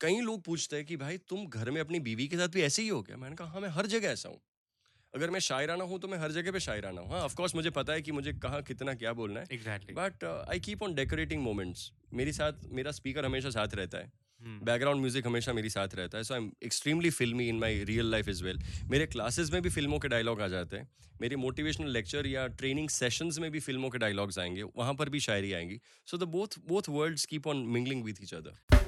कई लोग पूछते हैं कि भाई तुम घर में अपनी बीवी के साथ भी ऐसे ही हो गया मैंने कहा हाँ मैं हर जगह ऐसा हूँ। अगर मैं शायराना हूँ तो मैं हर जगह पे शायराना हूँ। हाँ ऑफकोर्स मुझे पता है कि मुझे कहाँ कितना क्या बोलना है। Exactly but I keep on decorating moments मेरे साथ मेरा स्पीकर हमेशा साथ रहता है। हम्म। बैकग्राउंड म्यूज़िक हमेशा मेरी साथ रहता है। सो I am extremely filmy in my real life is well मेरे क्लासेस में भी फ़िल्मों के डायलॉग आ जाते हैं। मेरे मोटिवेशनल लेक्चर या ट्रेनिंग सेशंस में भी फ़िल्मों के डायलॉग्स आएँगे। वहाँ पर भी शायरी आएँगी। So the both both worlds keep on mingling with each other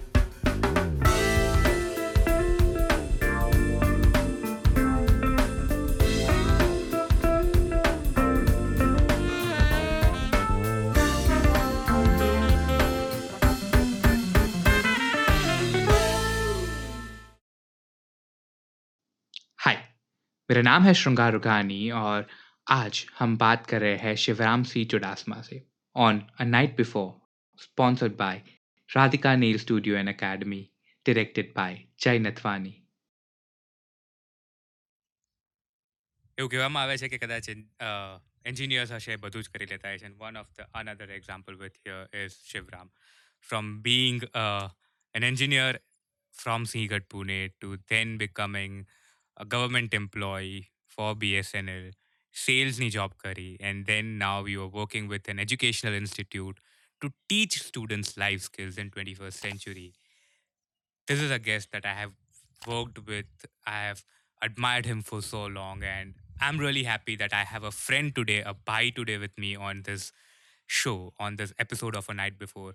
मेरा नाम है श्रृंगार रुघानी और आज हम बात कर रहे हैं शिवराम सी चुडासमा से on a night before sponsored by Radhika Neel studio and academy directed by Jai Nathwani. એવું કહેવામાં આવે છે કે કદાચ એન્જિનિયર્સ હશે બધું જ કરી લેતા હોય છે one of the another example with is Shivram from being an engineer from Sinhagad Pune to then becoming government employ for BSNL સેલ્સની job કરી and then now you are working with an educational institute to teach students life skills in twenty first century this is a guest that I have worked with. I have admired him for so long, and I'm really happy that I have a friend today, a bhai today with me on this show, on this episode of A Night Before.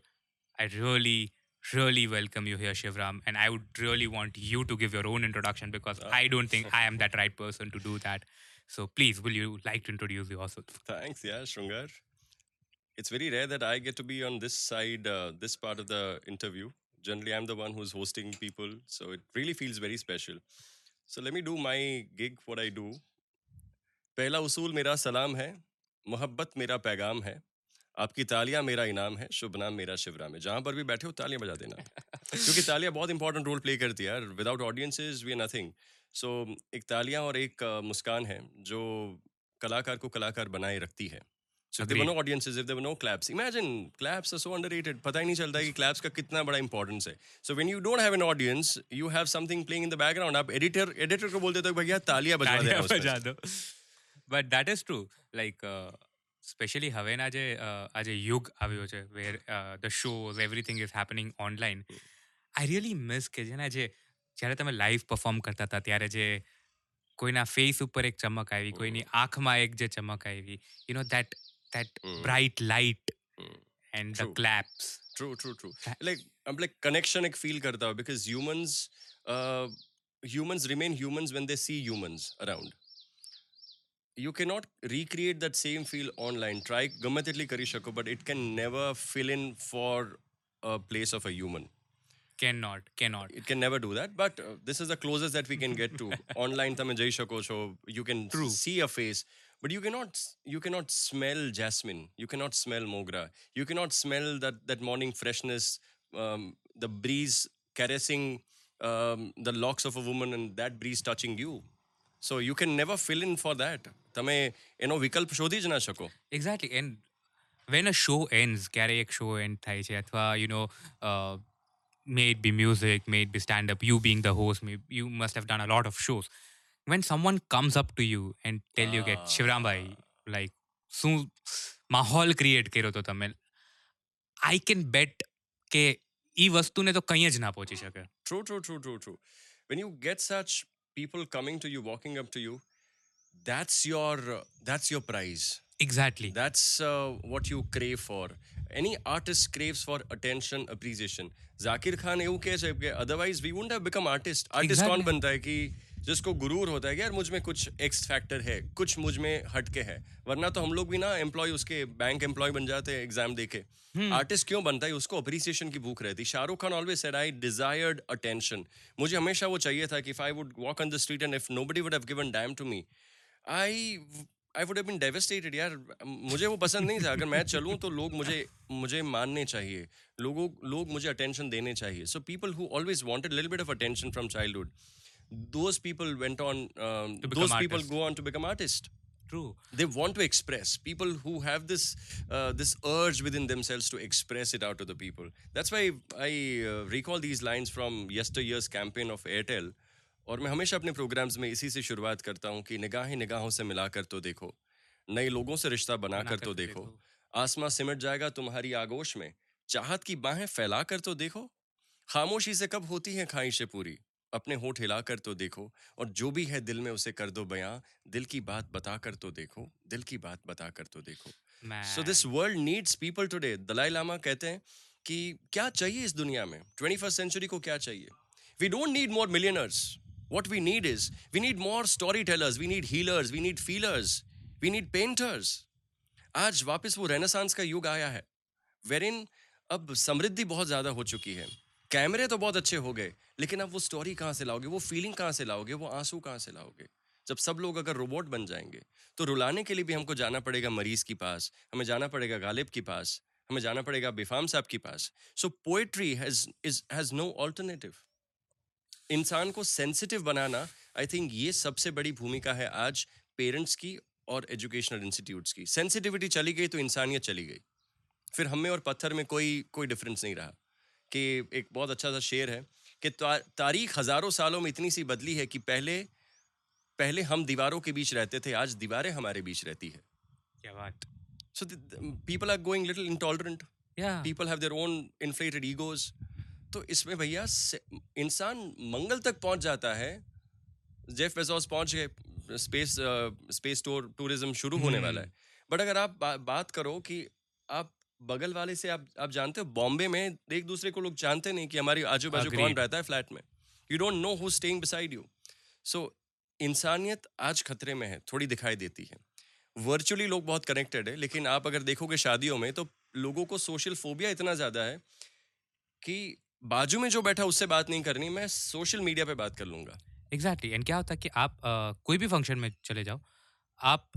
I really, really welcome you here, Shivram, and I would really want you to give your own introduction because Uh, I don't think I am that right person to do that. So please, will you like to introduce yourself? Thanks, yeah, Shrungar. It's very rare that I get to be on this side, uh, this part of the interview. Generally, I'm the one who's hosting people, so it really feels very special. So let me do my gig, what I do. पहला उसूल मेरा सलाम है मोहब्बत मेरा पैगाम है आपकी तालियाँ मेरा इनाम है शुभ नाम मेरा शिवराम है। जहाँ पर भी बैठे हो तालियाँ बजा देना। क्योंकि तालियाँ बहुत इंपॉर्टेंट रोल प्ले करती है यार। Without audiences we are nothing so एक तालियाँ और एक मुस्कान है जो कलाकार को कलाकार बनाए रखती है। So if there were Agreed. no audiences, if there were no claps, imagine claps are so underrated. पता ही नहीं चलता कि claps का कितना बड़ा importance है. So when you don't have an audience, you have something playing in the background. आप editor editor को बोल देते हो भैया तालियां बजवा देना તાલિયા उसमें. બજા દો. But that is true. Like, uh, especially હવેના જે uh, આ જે યુગ આવ્યો છે where uh, the shows, everything is happening online. I really miss કે જેના જે જ્યારે તમે લાઈવ પરફોર્મ કરતા હતા ત્યારે જે કોઈના ફેસ ઉપર એક ચમક આવી કોઈની આંખમાં એક જે ચમક આવી you know that that mm. bright light mm. and true. the claps true true true that, like i'm like connection ek feel karta because humans uh, humans remain humans when they see humans around you cannot recreate that same feel online try gamet itli kari shako but it can never fill in for a place of a human cannot cannot it can never do that but uh, this is the closest that we can get to online તમે જઈ શકો so you can True. see a face But you cannot you cannot smell jasmine. You cannot smell mogra. You cannot smell that that morning freshness, um, the breeze caressing um, the locks of a woman and that breeze touching you. So you can never fill in for that. તમે એનો વિકલ્પ શોધી જ ના શકો exactly and when a show ends ક્યારે એક show and થાય છે અથવા you know may it be music may it be stand up you being the host may you must have done a lot of shows when someone comes up to you and tell you get ah. Shivram bhai, like soon mahal create kero to tamil i can bet ke e vastu ne to kahin j na pahunchi shake. True true true true true. When you get such people coming to you walking up to you that's your that's your prize. Exactly. That's uh, what you crave for. Any artist craves for attention appreciation. Zakir khan eu ke otherwise we wouldn't have become artist. Artist exactly. kon जिसको गुरूर होता है कि यार मुझमें कुछ X factor है कुछ मुझमें हटके है। वरना तो हम लोग भी ना एम्प्लॉय उसके बैंक एम्प्लॉय बन जाते हैं एग्ज़ाम देके। आर्टिस्ट क्यों बनता है? उसको अप्रिसिएशन की भूख रहती। Shahrukh Khan always said I desired attention मुझे हमेशा वो चाहिए था कि if I would walk on the street and if nobody would have given damn to me I I would been devastated यार। मुझे वो पसंद नहीं था। अगर मैं चलूँ तो लोग मुझे मुझे मानने चाहिए। लोगों लोग मुझे अटेंशन देने चाहिए। So people who always wanted little bit of attention from childhood those people went on um, those people artists. go on to become artists True. they want to express people who have this uh, this urge within themselves to express it out to the people that's why i uh, recall these lines from yesteryear's campaign of airtel और मैं हमेशा अपने programmes में इसी से शुरुआत करता हूँ कि निगाहें निगाहों से मिलाकर तो देखो नए लोगों से रिश्ता बनाकर बनाकर तो तो देखो देखो। आसमां सिमट जाएगा तुम्हारी आगोश में चाहत की बाहें फैलाकर तो देखो खामोशी से कब होती हैं ख्वाहिशें पूरी अपने होठ हिलाकर तो देखो और जो भी है दिल में उसे कर दो बयां दिल की बात बताकर तो देखो दिल की बात बताकर तो देखो। So this world needs people today Dalai Lama कहते हैं कि क्या चाहिए इस दुनिया में? ट्वेंटी फ़र्स्ट सेंचुरी को क्या चाहिए? We don't need more millionaires what we need is we need more storytellers we need healers we need feelers we need painters. आज वापस वो रेनेसांस का युग आया है वेरिन अब समृद्धि बहुत ज़्यादा हो चुकी है। कैमरे तो बहुत अच्छे हो गए, लेकिन अब वो स्टोरी कहाँ से लाओगे? वो फीलिंग कहाँ से लाओगे? वो आँसू कहाँ से लाओगे? जब सब लोग अगर रोबोट बन जाएँगे तो रुलाने के लिए भी हमको जाना पड़ेगा मरीज़ के पास, हमें जाना पड़ेगा गालिब के पास, हमें जाना पड़ेगा बेफाम साहब के पास। So poetry has no alternative इंसान को सेंसिटिव बनाना आई थिंक ये सबसे बड़ी भूमिका है आज पेरेंट्स की और एजुकेशनल इंस्टीट्यूट्स की। सेंसिटिविटी चली गई तो इंसानियत चली गई। फिर हमें और पत्थर में कोई कोई डिफरेंस नहीं रहा। कि एक बहुत अच्छा सा शेर है कि तारीख हज़ारों सालों में इतनी सी बदली है कि पहले पहले हम दीवारों के बीच रहते थे आज दीवारें हमारे बीच रहती है। क्या बात। So people are going little intolerant people have their own inflated egos तो इसमें भैया इंसान मंगल तक पहुँच जाता है। जेफ बेजोस पहुँच गए स्पेस स्पेस टूर टूरिज़्म शुरू होने वाला है। बट अगर आप बा, बात करो कि आप बगल वाले से आप आप जानते हो बॉम्बे में एक दूसरे को लोग जानते नहीं कि हमारी आजू बाजू कौन रहता है फ्लैट में। You don't know who staying beside you so इंसानियत आज खतरे में है थोड़ी दिखाई देती है। वर्चुअली लोग बहुत कनेक्टेड है लेकिन आप अगर देखोगे शादियों में तो लोगों को सोशल फोबिया इतना ज़्यादा है कि बाजू में जो बैठा उससे बात नहीं करनी मैं सोशल मीडिया पे बात कर लूँगा। एग्जैक्टली एंड क्या होता है कि आप अ, कोई भी फ़ंक्शन में चले जाओ आप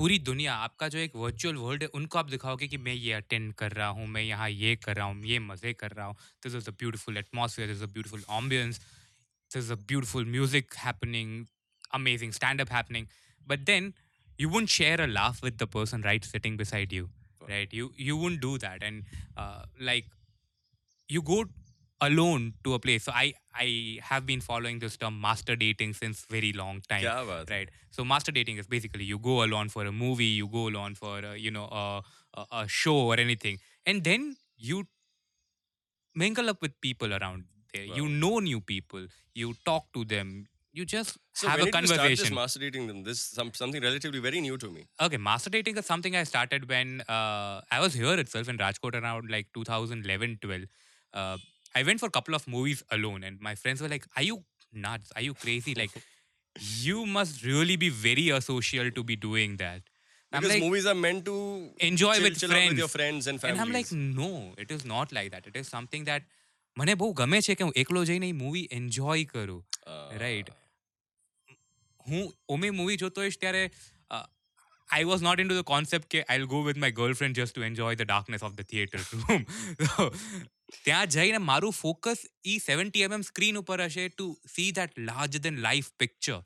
पूरी दुनिया आपका जो एक वर्चुअल वर्ल्ड है उनको आप दिखाओगे कि मैं ये अटेंड कर रहा हूँ मैं यहाँ ये कर रहा हूँ ये मज़े कर रहा हूँ। This is a beautiful atmosphere this is a beautiful ambience this is a beautiful music happening amazing stand up happening but then you won't share a laugh with the person right sitting beside you right you you won't do that and like you go alone to a place. So I I have been following this term master dating since very long time. Yeah, right. So master dating is basically you go alone for a movie, you go alone for a, you know a, a, a show or anything, and then you mingle up with people around there. Wow. You know new people. You talk to them. You just so have a conversation. You start master dating. This some, something relatively very new to me. Okay, master dating is something I started when uh, I was here itself in Rajkot around like 2011, 12. Uh, I went for a couple of movies alone, and my friends were like, Are you nuts? Are you crazy? Like, you must really be very asocial to be doing that. I'm Because like, movies are meant to enjoy chill, with chill out friends. with your friends and And families. I'm like, no, it is not like that. It is something that મને બહુ ગમે છે કે હું એકલો જઈને એ movie enjoy કરું Uh, right હું ઓમે મૂવી જોતો હોઈશ ત્યારે I was not into the concept કે I go with my girlfriend just to enjoy the darkness of the theatre room ત્યાં જઈને મારું ફોકસ ઈ સેવન્ટી એમએમ સ્ક્રીન ઉપર હશે to see that large than life picture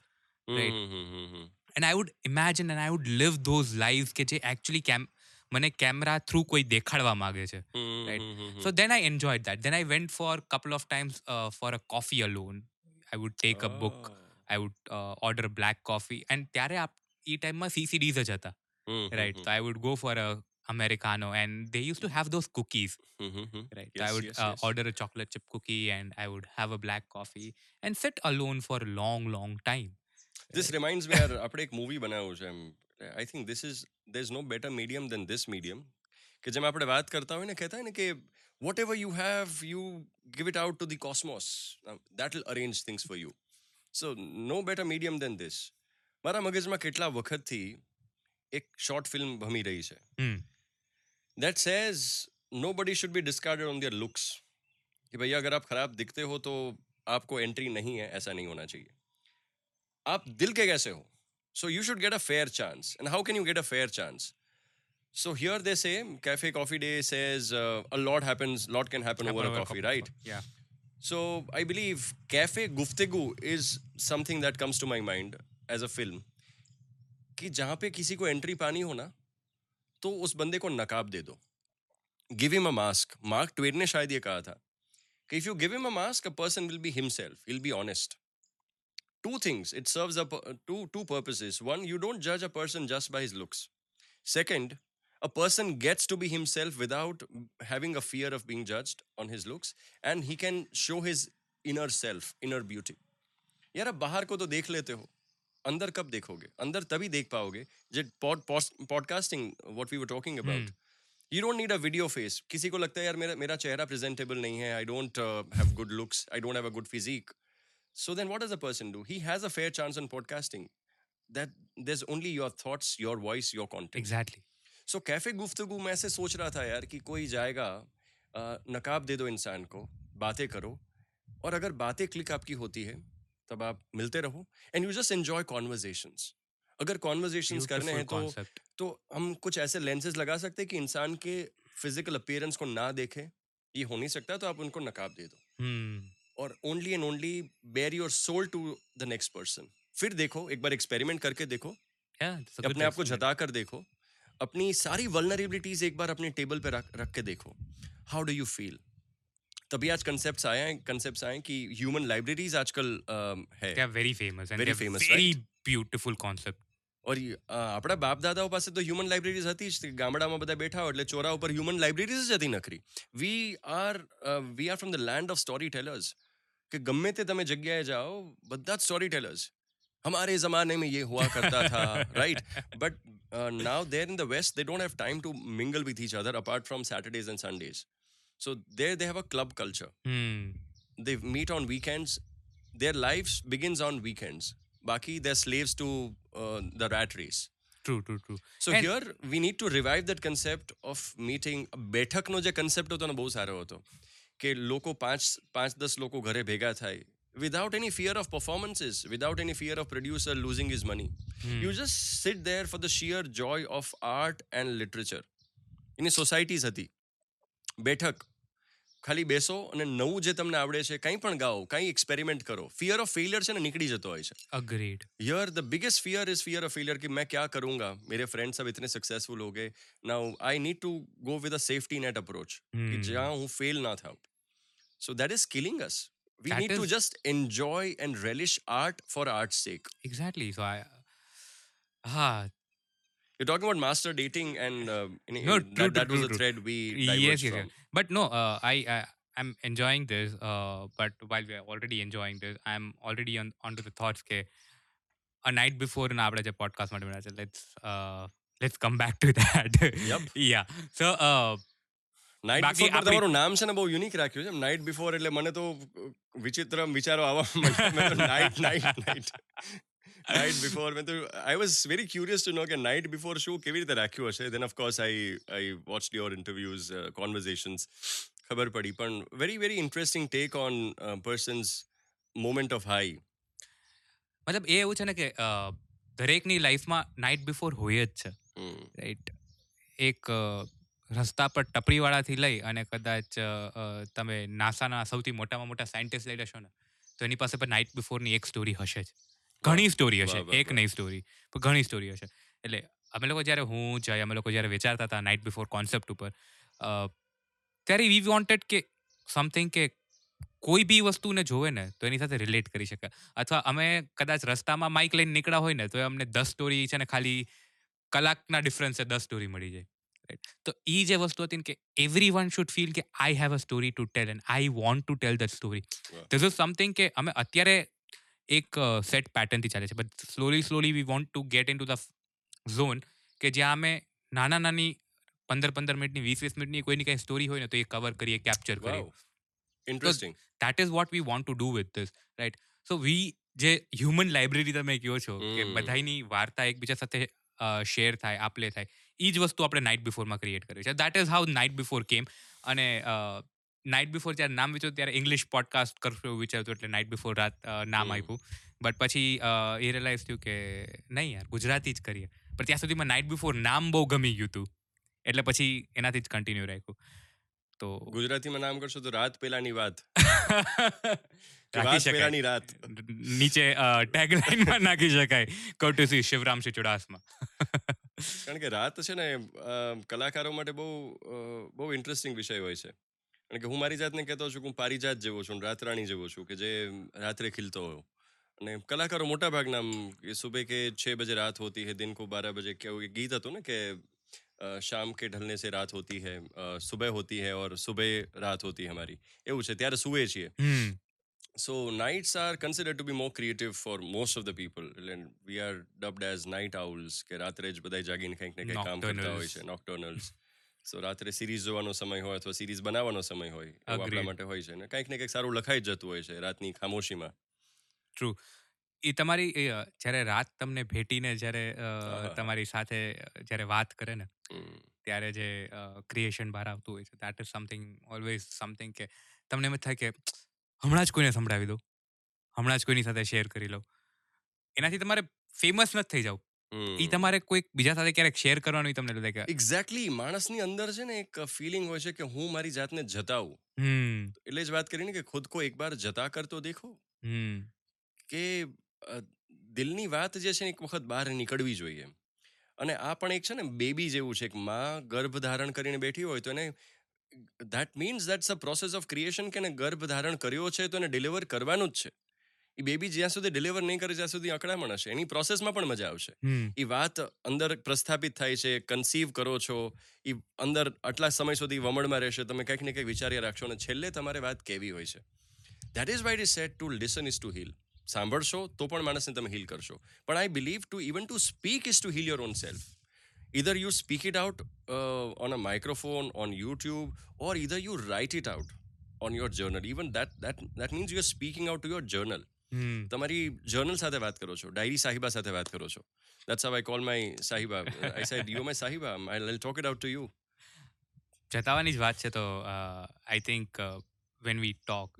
and I would imagine and I would live those live કે જે actually કેમ મને કેમેરા થ્રુ કોઈ દેખાડવા માંગે છે right so then I enjoy that then I went for couple of times for a coffee alone I would take a book I would order black coffee and ત્યારે ઈ ટાઈમમાં CCDs જ હતા right તો I would go for a Americano, and they used to have those cookies. Mm-hmm. Right, yes, I would yes, uh, yes. order a chocolate chip cookie, and I would have a black coffee and sit alone for a long, long time. This right. reminds me, of a movie movie છે I I think this is there is no better medium than this medium કે જેમ આપણે વાત કરતા હોય ને કહેતા હોય ને કે whatever you have you give it out to the cosmos that will arrange things for you so no better medium than this મારા મગજમાં કેટલા વખતથી એક short film ભમી that says nobody should be discarded on their looks कि भैया अगर आप खराब दिखते हो तो आपको एंट्री नहीं है ऐसा नहीं होना चाहिए। आप दिल के कैसे हो? So you should get a fair chance and how can you get a fair chance so here they say Cafe Coffee Day says a lot happens lot can happen over a a coffee right yeah. So I believe Cafe Guftegu is something that comes to my mind as a film. कि जहाँ पे किसी को entry पानी हो ना तो उस बंदे को नकाब दे दो। Give him a mask Mark Twain ने शायद ये कहा था कि if you give him a mask a person will be himself will be honest two things it serve two two purposes one you don't जज a person just by his looks second a person gets to be himself without having a fear of being judged on his looks and he can show his inner self inner beauty यार बाहर को तो देख लेते हो। अंदर कब देखोगे? अंदर तभी देख पाओगे podcasting what we were talking about you don't need a video face किसी को लगता है यार मेरा मेरा चेहरा प्रेजेंटेबल नहीं है. I don't have good looks I don't have a good physique so then what does a person do? He has a fair chance on podcasting. That there's only your thoughts your voice your content. Exactly so cafe Guftagu मैं ऐसे सोच रहा था यार कि कोई जाएगा नकाब दे दो इंसान को बातें करो और अगर बातें क्लिक आपकी होती है तब आप मिलते रहो and you just enjoy conversations अगर कॉन्वर्जेशंस करने हैं तो तो हम कुछ ऐसे लेंसेज लगा सकते हैं कि इंसान के फ़िज़िकल अपीयरेंस को ना देखे। ये हो नहीं सकता तो आप उनको नकाब दे दो। हम्म। और only and only bare your soul to the next person फिर देखो एक बार एक्सपेरिमेंट करके देखो। Yeah, अपने आप को जता कर देखो। अपनी सारी वल्नरेबिलिटीज एक बार अपने टेबल पे रख रख के देखो। हाउ डू यू फील तभी आज कंसेप्ट्स आए हैं कंसेप्ट्स आए हैं कि ह्यूमन लाइब्रेरीज आजकल अम, है they are very famous and Very they're famous, very beautiful concept और ઈ, અ, આપણા બાપ દાદાઓ પાસે તો હ્યુમન લાઇબ્રેરીઝ હતી જ તે ગામડામાં બધા બેઠા હોય એટલે ચોરા ઉપર હ્યુમન લાઇબ્રેરીઝ જ હતી નખરી we are we are from the land of storytellers કે ગમે તે તમે જગ્યાએ જાઓ બધા જ સ્ટોરી ટેલર્સ हमारे जमाने में ये हुआ करता था right but now there in the west they don't have time to mingle with each other apart from Saturdays and Sundays So there they have a club culture. Hmm. They meet on weekends. Their lives begins on weekends. Baki, they're slaves to uh, the rat race. True, true, true. So and here we need to revive that concept of meeting. બેઠકનો જે concept હતો ને બહુ સારો હતો કે લોકો પાંચ પાંચ દસ લોકો ઘરે ભેગા થાય without any fear of performances, without any fear of producer losing his money. Hmm. You just sit there for the sheer joy of art and literature. In society's હતી બેઠક ખાલી બેસો અને નવું જે તમને આવડે છે કંઈ પણ ગાઓ કંઈ એક્સપેરિમેન્ટ કરો ફિયર ઓફ ફેલિયર છે ને નીકળી જતો હોય છે agreed yeah the biggest fear is fear of failure कि मैं क्या करूंगा मेरे फ्रेंड्स सब इतने सक्सेसफुल हो गए now I need to go with a safety net approach कि Hmm. जहां हूं फेल ना था so that is killing us we That need to is- just enjoy and relish art for art's sake exactly so i ah you're talking about master dating and uh, in, No, in- true, that, that true, was true, a thread we yes, diverged yes, from yes. But no, uh, I, I I'm enjoying this. Uh, but while we are already enjoying this, I'm already on onto the thoughts. Ke a night before na આપણે જે podcast માટે બનાવ્યા છે, let's uh, let's come back to that. Yup. yeah. So uh, night બાકી before આપણી- તમારું નામ છે ને બહુ યુનિક રાખ્યું છે નાઇટ બિફોર એટલે મને તો વિચિત્ર વિચારો આવવા માંડ્યા night night night night before મેં તો I was very curious to know કે નાઇટ બિફોર શું કેવી રીતે રાખ્યું હશે? Then of course I I watch your interviews conversations ખબર પડી. પણ very very interesting take on persons moment of high મતલબ એ એવું છે ને કે દરેકની લાઈફમાં નાઇટ બિફોર હોય જ છે. રાઈટ એક રસ્તા પર ટપરીવાળાથી લઈ અને કદાચ તમે નાસાના સૌથી મોટામાં મોટા સાયન્ટિસ્ટ લઈ લેશો ને તો એની પાસે પણ નાઇટ બિફોરની એક સ્ટોરી હશે જ. ઘણી સ્ટોરી હશે એક નહીં સ્ટોરી પણ ઘણી સ્ટોરી હશે. એટલે અમે લોકો જ્યારે હું જય અમે લોકો જ્યારે વિચારતા હતા નાઇટ બિફોર કોન્સેપ્ટ ઉપર ત્યારે વી વોન્ટેડ કે સમથિંગ કે કોઈ બી વસ્તુને જોવે ને તો એની સાથે રિલેટ કરી શકે. અથવા અમે કદાચ રસ્તામાં માઇક લઈને નીકળ્યા હોય ને તો અમને દસ સ્ટોરી છે ને ખાલી કલાકના ડિફરન્સે દસ સ્ટોરી મળી જાય? તો એ જે વસ્તુ હતી ને કે એવરી વન શુડ ફીલ કે I have a story to tell and I want to tell the story. This is something કે અમે અત્યારે એક સેટ પેટર્નથી ચાલે છે. But slowly slowly we want to get into the zone કે જ્યાં અમે નાના નાની પંદર પંદર મિનિટની વીસ વીસ મિનિટની કોઈની કાંઈ સ્ટોરી હોય ને તો એ કવર કરીએ કેપ્ચર કરીએ. Interesting that is what we want to do with this right so we જે હ્યુમન લાઇબ્રેરી તમે કહો છો કે. બધાની વાર્તા એકબીજા સાથે શેર થાય આપલે થાય એ જ વસ્તુ આપણે નાઇટ બિફોરમાં ક્રિએટ કરીએ છે. That is how night before came અને નાઇટ બિફોર જ્યારે નામ વિચાર્યું ત્યારે ઇંગ્લિશ પોડકાસ્ટ કરશું એવું વિચાર્યું એટલે નાઇટ બિફોર રાત નામ આપ્યું. બટ પછી એ રિયલાઇઝ થયું કે નહીં યાર ગુજરાતી જ કરીએ. પણ ત્યાં સુધીમાં નાઇટ બિફોર નામ બહુ ગમી ગયું હતું. એટલે પછી એનાથી જ કન્ટિન્યુ રાખ્યું. તો ગુજરાતીમાં નામ કરશો તો રાત પેલાની વાત. રાખી શકાય. રાત. નીચે ટેગલાઇનમાં નાખી શકાય. કોટુસી શ્રી ચુડાસમા કારણ કે રાત છે ને કલાકારો માટે બહુ બહુ ઇન્ટરેસ્ટિંગ વિષય હોય છે. કારણ કે હું મારી જાતને કહેતો છું કે હું પારિજાત જેવો છું રાતરાણી જેવો છું કે જે રાત્રે ખીલતો હોઉં અને કલાકારો મોટા ભાગના સુબહ કે છः બજે રાત હોતી હૈ દિન કો બારહ બજે કેવું ગીત હતું ને કે શામ કે ઢલને સે રાત હોતી હૈ સુબહ હોતી હૈ ઓર સુબહ રાત હોતી હૈ હમારી એવું છે ત્યારે સુએ છીએ so nights are consider to be more creative for most of the people એટલે we are dubbed as night owls કે રાત્રે જ બધા જાગીને કંઈક ને કંઈક કામ કરતા હોય છે નોક્ટર્નલ્સ સો રાત્રે સિરીઝ જોવાનો સમય હોય અથવા સિરીઝ બનાવવાનો સમય હોય એવું આપણા માટે હોય છે ને? કંઈક ને કંઈક સારું લખાઈ જતું હોય છે રાતની ખામોશીમાં. એ તમારી જ્યારે રાત તમને ભેટીને જ્યારે તમારી સાથે જ્યારે વાત કરે ને ત્યારે જે ક્રિએશન બહાર આવતું હોય છે that is something always something કે તમને એમ થાય કે હમણાં જ કોઈને સંભળાવી દઉં. હમણાં જ કોઈની સાથે શેર કરી લઉં. એનાથી તમારે ફેમસ નથી થઈ જાવ. હમ. એ તમારે કોઈક બીજા સાથે ક્યારેક શેર કરવાનું ઈ તમને લાગે એક્ઝેક્ટલી માણસની અંદર છે ને એક ફિલિંગ હોય છે કે હું મારી જાતને જતાવું. હમ. એટલે જ વાત કરીને કે ખુદ કો એક બાર જતા કરતો દેખો. હમ. કે અ, દિલની વાત જે છે ને એક વખત બહાર નીકળવી જોઈએ. અને આ પણ એક છે ને બેબી જેવું છે. એક માં ગર્ભ ધારણ કરીને બેઠી હોય તો એને that means that's a process of creation કે એને ગર્ભ ધારણ કર્યો છે તો એને ડિલિવર કરવાનું જ છે. એ બેબી જ્યાં સુધી ડિલિવર નહીં કરે જ્યાં સુધી અકળામણ હશે એની પ્રોસેસમાં પણ મજા આવશે હમ એ વાત અંદર પ્રસ્થાપિત થાય છે કન્સીવ કરો છો એ અંદર આટલા સમય સુધી વમળમાં રહેશે તમે કંઈક ને કંઈક વિચાર્યા રાખશો અને છેલ્લે તમારે વાત કેવી હોય છે that is what is said to listen is to heal સાંભળશો તો પણ માણસને તમે હીલ કરશો પણ I believe to even to speak is to heal your own self either you speak it out uh, on a microphone on youtube or either you write it out on your journal even that that that means you're speaking out to your journal hmm તમારી journal સાથે વાત કરો છો diary સાહિબા સાથે વાત કરો છો that's how i call my sahiba i said you're my sahiba i'll, I'll talk it out to you જતાવાની જ વાત છે તો I think when we talk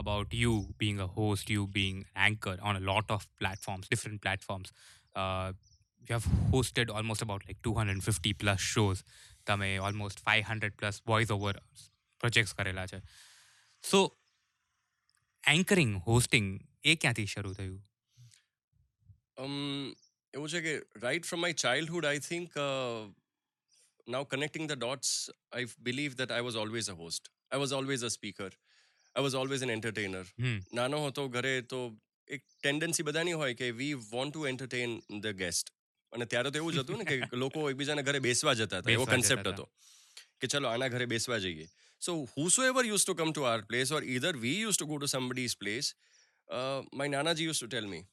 about you being a host, you being anchor on a lot of platforms, different platforms. Uh, you have hosted almost about like 250 plus shows. તમે almost 500 plus voice over projects કરેલા છે સો anchoring hosting એ ક્યાંથી શરૂ થયું um એવું છે કે right from my childhood i think uh, now connecting the dots i believe that i was always a host i was always a speaker i was always an entertainer હમ નાનો હતો ઘરે તો એક ટેન્ડન્સી બધાની હોય કે we want to entertain the guest અને ત્યારે તો એવું જ હતું ને કે લોકો એકબીજાના ઘરે બેસવા જતા હતા એવો બેસવા કન્સેપ્ટ જતા હતો કે ચલો આના ઘરે બેસવા જઈએ So whosoever used to come to our place or either we used to go to somebody's place my Nanaji use to tell મી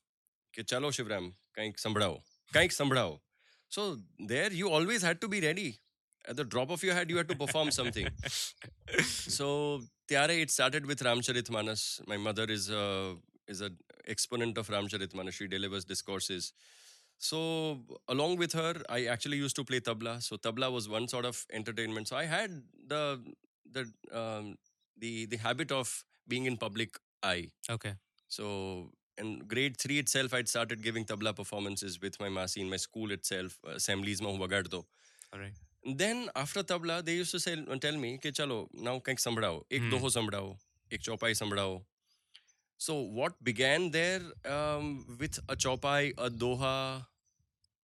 કે ચાલો શિવરામ કંઈક સંભળાવો કંઈક સંભળાવો so there you always had to be ready at the drop of your head you had to perform something so ત્યારે it started with Ramcharitmanas. My mother is a, is an exponent of Ramcharitmanas. She delivers discourses. So along with her, I actually used to play tabla. So tabla was one sort of entertainment. So I had the the um, the the habit of being in public eye. Okay. So in grade three itself, I'd started giving tabla performances with my masi in my school itself. Uh, Assemblies mein hua. All right. Then after tabla, they used to say, uh, tell me, ke chalo, now kank sambrao, ek hmm. doho sambrao, ek chopai sambrao." So what began there um, with a chopai, a doha,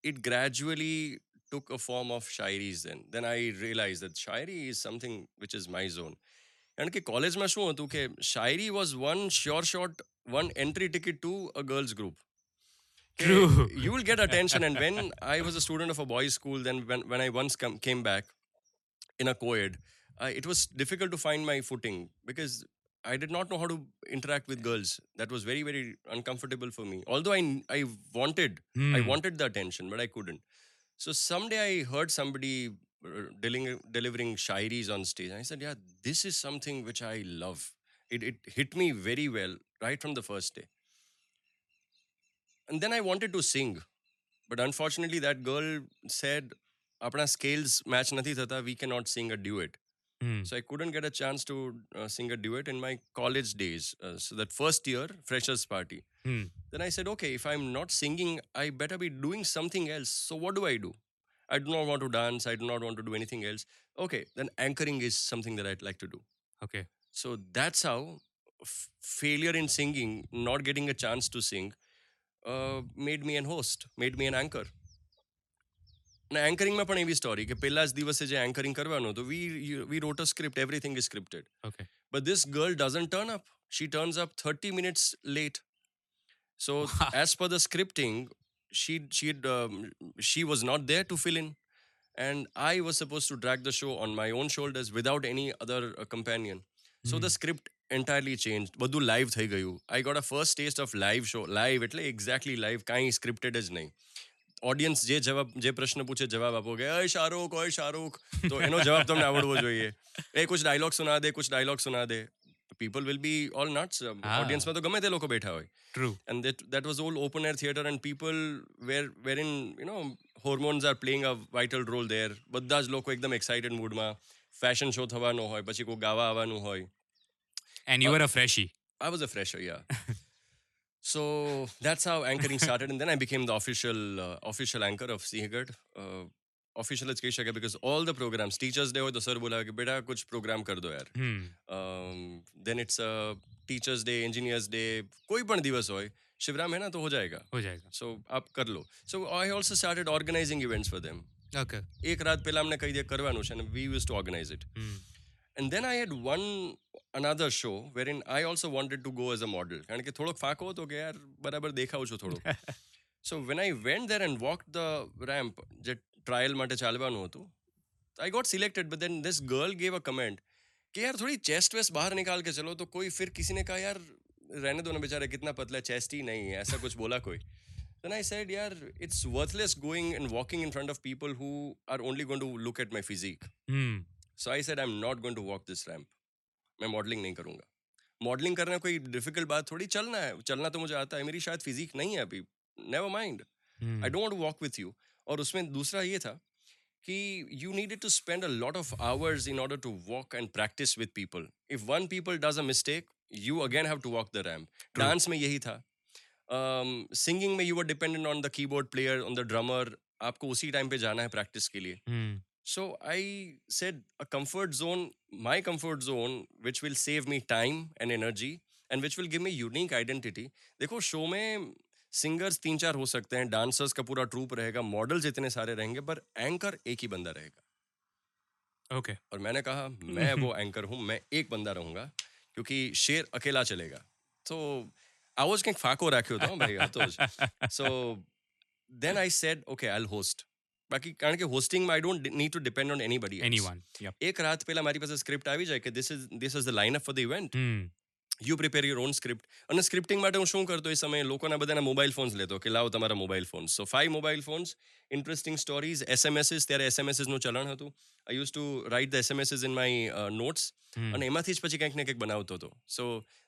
it gradually took a form of shairis then then i realized that shairi is something which is my zone કારણ કે કોલેજમાં શું હતું કે shayari was one sure shot one entry ticket to a girls group True. you will get attention and when i was a student of a boys school then when, when i once come, came back in a co-ed uh, it was difficult to find my footing because i did not know how to interact with girls that was very very uncomfortable for me although i i wanted i wanted the attention but i couldn't so someday i heard somebody uh, deling- delivering shairis on stage and i said yeah this is something which i love it, it hit me very well right from the first day and then I wanted to sing. But unfortunately, that girl said, Apna scales match nathi thata, we cannot sing a duet. Mm. So I couldn't get a chance to uh, sing a duet in my college days. Uh, so that first year, freshers party. Mm. Then I said, okay, if I'm not singing, I better be doing something else. So what do I do? I do not want to dance. I do not want to do anything else. Okay, then anchoring is something that I'd like to do. Okay. So that's how f- failure in singing, not getting a chance to sing, uh, made me an host, made me an anchor. અને એન્કરિંગમાં પણ એવી story કે પહેલા જ દિવસે જે anchoring કરવાનું હતું we we wrote a script everything is scripted Okay. But this girl doesn't turn up. She turns up 30 minutes late. So as per the scripting, she she um, she was not there to fill in, and I was supposed to drag the show on my own shoulders without any other uh, companion. So the script entirely changed. બધું live થઈ ગયું. I got a first taste of live show. Live એટલે exactly live. કાંઈ scripted જ નહીં. Audience જે જવાબ જે પ્રશ્ન પૂછે જવાબ આપો કે અય શાહરુખ ઓય શાહરુખ તો એનો જવાબ તમને આવડવો જોઈએ એ કુછ ડાયલોગ સુના દે કુછ ડાયલોગ સુના દે people will be all nuts Ah. ઓડિયન્સમાં તો ગમે તે લોકો બેઠા હોય True. and that that was all open air theater and people were wherein you know hormones are playing a vital role there બધા જ લોકો એકદમ એક્સાઇટેડ મૂડમાં ફેશન શો થવાનો હોય પછી કોઈ ગાવા આવવાનું હોય And you were a freshie. I was a fresher, yeah. so that's how anchoring started, and then I became the official uh, official anchor of Sinhgad. Uh, official જ કહી શકે because all the programs teachers day હોય તો sir બોલાવે કે બેટા કુછ programme કર દો યાર Hmm. um, then it's a teachers day engineers day कोई પણ દિવસ હોય शिवराम है ना तो हो जाएगा हो जाएगा. so आप कर लो so I also started organizing events for them Okay. એક રાત પહેલા અમને કહી દે કરવાનું છે અને we used to organize it Hmm. and then I had one another show wherein I also wanted to go as a model. કારણ કે થોડોક ફાકો હતો કે યાર બરાબર દેખાવ છું થોડુંક so when I went there and walked the ramp જે ટ્રાયલ માટે ચાલવાનું હતું I got selected but then this girl gave a comment कि यार थोड़ी चेस्ट वेस्ट बाहर निकाल के चलो तो कोई फिर किसी ने कहा यार रहने दो ना बेचारे कितना पतला चेस्ट ही नहीं है ऐसा कुछ बोला कोई then I said यार it's worthless going and walking in front of people who are only going to look at my physique Hmm. So I said I am not going to walk this ramp मैं modelling नहीं करूँगा। Modelling करना कोई difficult बात थोड़ी चलना है चलना तो मुझे आता है मेरी शायद फिजिक नहीं है अभी never mind. I don't walk with you और उसमें दूसरा ये था कि you needed to spend a lot of hours in order to walk and practise with people if one people does a mistake you again have to walk the ramp. Dance में यही था। Singing में you were dependent on the keyboard player on the drummer आपको उसी time पे जाना है practice के लिए। Hmm. So I said a comfort zone, my comfort zone, which will save me time and energy and which will give me unique identity. Dekho, show में singers तीन चार हो सकते हैं डांसर्स का पूरा ट्रूप रहेगा मॉडल्स इतने सारे रहेंगे पर एंकर एक ही बंदा रहेगा ओके okay. और मैंने कहा मैं वो एंकर हूँ मैं एक बंदा रहूँगा क्योंकि शेर अकेला चलेगा तो आवाज़ कहीं फाको रखे होता हूँ भाई तो so then I said okay I host બાકી કારણ કે હોસ્ટિંગમાં I don't need to depend on anybody. Yep. એક રાત પહેલા મારી પાસે સ્ક્રિપ્ટ આવી જાય કે this is this is the line up for the event. You prepare your own script અને સ્ક્રિપ્ટિંગ માટે હું શું કરતો એ સમયે લોકોના બધાના મોબાઈલ ફોન્સ લેતો કે લાવો તમારા mobile phones so five mobile phones interesting stories SMSes ત્યારે એસએમએસીસનું ચલણ હતું. I use to write the SMSes in my notes. અને એમાંથી જ પછી કંઈક ને કંઈક બનાવતો હતો. So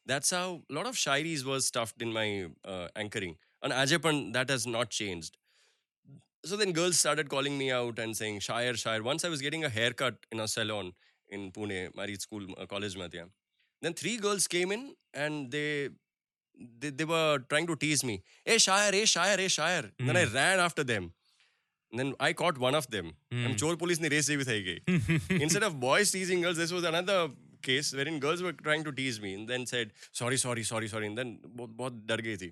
that's how lot of shayaris was stuffed in my anchoring અને આજે પણ that has not changed So then girls started calling me out and saying, Shire, Shire. Once I was getting a haircut in a salon in Pune, Mari School, uh, college. Mein thya. Then three girls came in and they, they they were trying to tease me. Hey, Shire, hey, Shire, hey, Shire. Then I ran after them. And then I caught one of them. And Chor police ni race jeevi thai gayi. Instead of boys teasing girls, this was another case wherein girls were trying to tease me and then said, sorry, sorry, sorry, sorry. And then बहुत बहुत डर गई थी.